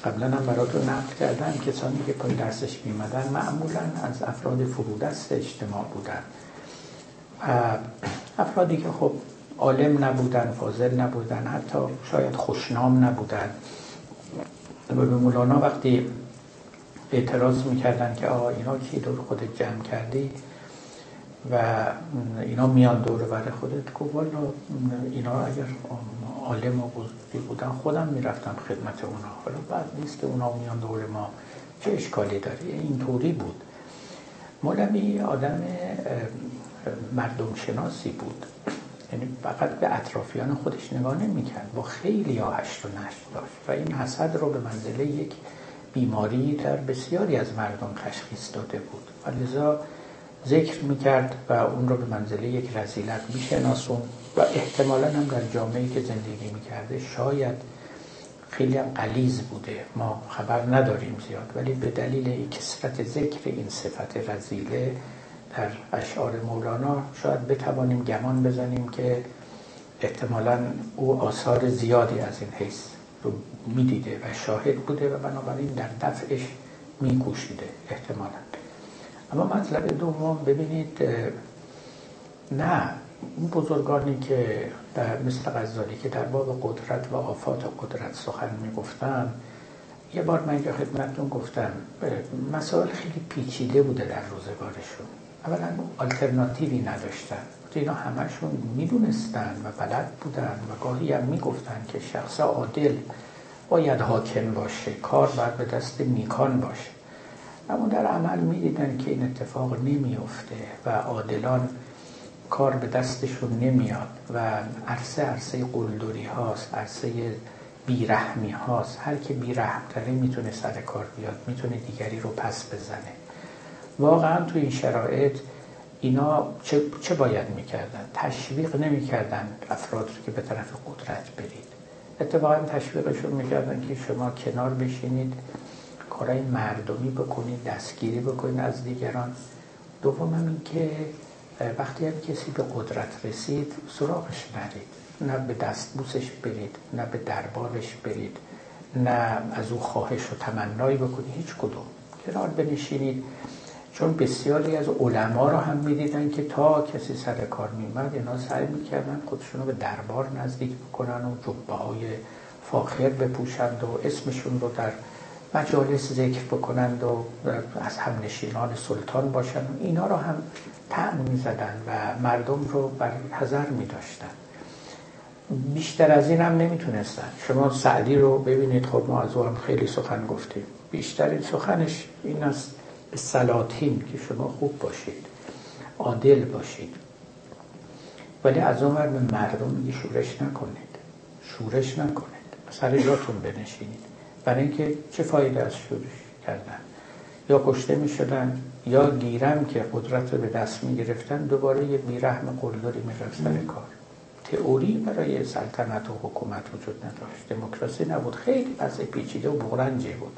قبلا هم براتون نقل کردم. کسانی که پای درسش میمدن معمولا از افراد فرودست اجتماع بودن و افرادی که خب عالم نبودن فاضل نبودن حتی شاید خوشنام نبودن. به مولانا وقتی اعتراض می‌کردن که آقا اینا کی دور خودت جمع کردی؟ و اینا میان دور بر خودت. گفت والا اینا اگر عالم و بزرگی بودن خودم می‌رفتم خدمت اونا. حالا بعد نیست که اونا میان دور ما. چه اشکالی داره؟ اینطوری بود. مولوی آدم مردم شناسی بود. یعنی فقط به اطرافیان خودش نگاه نمی‌کرد. با خیلی هشت و نشت داشت. و این حسد رو به منزله یک بیماری در بسیاری از مردم تشخیص داده بود. و لذا ذکر می‌کرد و اون رو به منزله یک رزیلت میشناسون و احتمالا هم در جامعه که زندگی می‌کرده شاید خیلی هم قلیز بوده. ما خبر نداریم زیاد ولی به دلیل کسرت ذکر این صفت رزیله در اشعار مولانا شاید بتوانیم گمان بزنیم که احتمالا او آثار زیادی از این حیث رو می‌دیده و شاهد بوده و بنابراین در دفعش میکوشیده احتمالا. اما مطلب دوم ببینید نه اون بزرگانی که در مثل غزالی که در باب قدرت و آفات قدرت سخن می‌گفتن یه بار من اینجا خدمتتون گفتم مسائل خیلی پیچیده بوده در روزگارشون. اولا آلترناتیوی نداشتن. اینا همشون می‌دونستن و بلد بودن و گاهی هم می‌گفتن که شخص عادل باید حاکم باشه کار باید به دست نیکان باشه. اما در عمل می‌دیدن که این اتفاق نمیافته و عادلان کار به دستشون نمیاد و عرصه عرصه قلدری هاست عرصه بیرحمی هاست. هر که بیرحمتره می‌تونه سر کار بیاد می‌تونه دیگری رو پس بزنه. واقعا تو این شرایط اینا چه, چه باید می‌کردن؟ تشویق نمی‌کردن افراد رو که به طرف قدرت برید. اتفاقا تشویقشون می‌کردن که شما کنار بشینید. کارهای مردمی بکنید دستگیری بکنید از دیگران. دوم هم این که وقتی هم کسی به قدرت رسید سراغش نرید. نه به دستبوسش برید نه به دربارش برید نه از او خواهش و تمنایی بکنید. هیچ کدوم. کنار بنشینید. چون بسیاری از علما رو هم می‌دیدن که تا کسی سر کار میمد اینا سعی می‌کردن خودشون رو به دربار نزدیک بکنن و جبه های فاخر بپوشند و اسمشون رو در مجالس ذکر بکنند و از هم نشینان سلطان باشند. اینا رو هم تعن می‌زدن و مردم رو بر حذر می داشتن بیشتر از این هم نمی‌تونستن. شما سعدی رو ببینید. خب ما از او هم خیلی سخن گفتیم. بیشترین سخنش این است سلاطین که شما خوب باشید. عادل باشید. ولی از اون مردم میگه شورش نکنید. شورش نکنید. سر جاتون بنشینید. برای اینکه چه فایده از شورش کردن؟ یا کشته می شدن یا گیرم که قدرت رو به دست می گرفتن دوباره یه بیرحم قلدری می سر کار. تئوری برای سلطنت و حکومت وجود نداشت. دموکراسی نبود. خیلی وضع پیچیده و بغرنجی بود.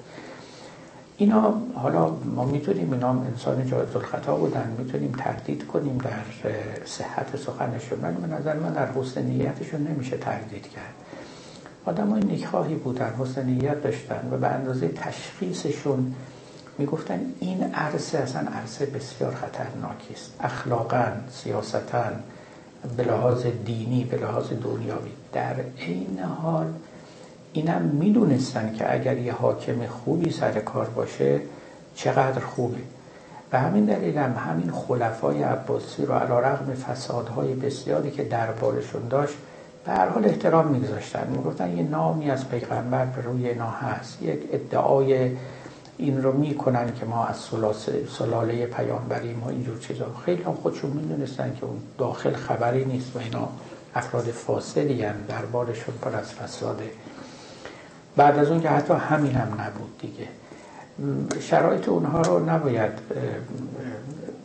اینا حالا ما می‌تونیم اینا انسان جایز الخطا بودن. می‌تونیم تردید کنیم در صحت سخنشون. ولی به نظر من در حسن نیتشون نمیشه تردید کرد. آدم های نیکخواهی بودن حسن نیت داشتن و به اندازه تشخیصشون می‌گفتن این عرصه اصلا عرصه بسیار خطرناکی است. اخلاقا سیاستا به لحاظ دینی به لحاظ دنیاوی. در عین حال اینم می‌دونستن که اگر یه حاکم خوبی سر کار باشه چقدر خوبه. و همین دلیل هم همین خلفای عباسی رو علا رغم فسادهای بسیاری که دربارشون داشت به هر حال احترام میگذاشتن. می‌گفتن یه نامی از پیغمبر به روی اینا هست. یک ادعای این رو می‌کنن که ما از سلاله پیامبریم و اینجور چیزا. خیلی هم خودشون می‌دونستن که اون داخل خبری نیست و اینا افراد فاسدی هم دربارشون پر از فساده بعد از اون که حتی همین هم نبود دیگه. شرایط اونها رو نباید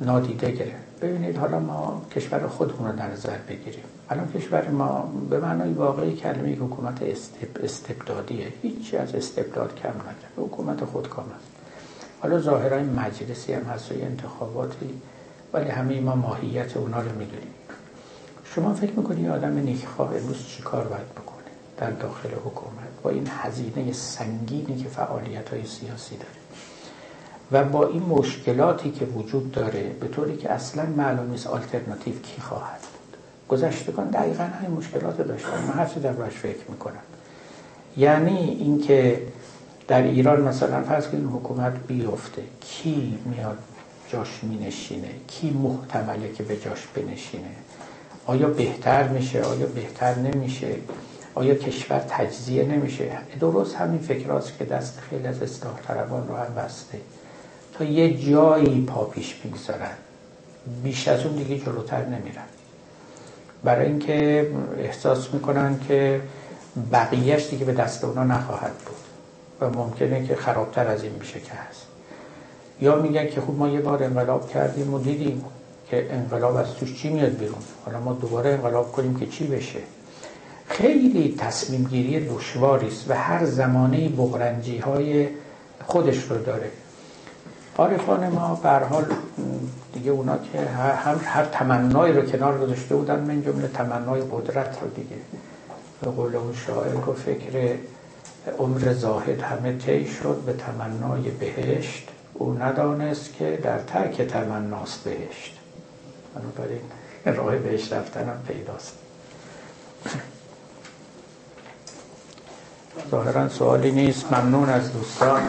نادیده گرفت. ببینید حالا ما کشور خودمون رو در نظر بگیریم. الان کشور ما به معنای واقعی کلمه حکومت استبدادیه. هیچی از استبداد کم نداره حکومت خودکام است حالا ظاهرا مجلسی هم هست و انتخاباتی ولی همه ما ماهیت اونا رو می‌دونیم. شما فکر می‌کنید آدم نیکخواه امروز چی کار باید بکنه در داخل حکومت؟ با این هزینه سنگینی که فعالیت های سیاسی داره. و با این مشکلاتی که وجود داره به طوری که اصلا معلوم نیست آلترناتیو کی خواهد بود. گذشتگان دقیقا همین مشکلات داشتن. من هرچی در باش فکر می‌کنم. یعنی اینکه در ایران مثلا فرض کنید حکومت بیفته. کی میاد جاش مینشینه؟ کی محتمله که به جاش بنشینه؟ آیا بهتر میشه؟ آیا بهتر نمیشه؟ آیا کشور تجزیه نمیشه؟ درست همین فکر که دست خیلی از اصلاح طلبان رو هم بسته. تا یه جایی پا پیش می‌گذارن. بیش از اون دیگه جلوتر نمیرن. برای اینکه احساس می‌کنن که بقیهش دیگه به دست اونا نخواهد بود و ممکنه که خرابتر از این میشه که هست. یا میگن که خوب ما یه بار انقلاب کردیم و دیدیم که انقلاب از توش چی میاد بیرون؟ حالا ما دوباره انقلاب کنیم که چی بشه؟ خیلی تصمیم گیری دشواری است و هر زمانه بغرنجی های خودش رو داره. عارفان ما به حال دیگه اونا که هم هر تمنایی رو کنار گذاشته بودن من جمله تمنای قدرت رو دیگه به قول اون شاعر گفت فکر عمر زاهد همه طی شد به تمنای بهشت. او ندانست که در ترک تمناست بهشت. بنابراین راه بهشت رفتنم پیداست. ظاهرا سوالی نیست. ممنون از دوستان.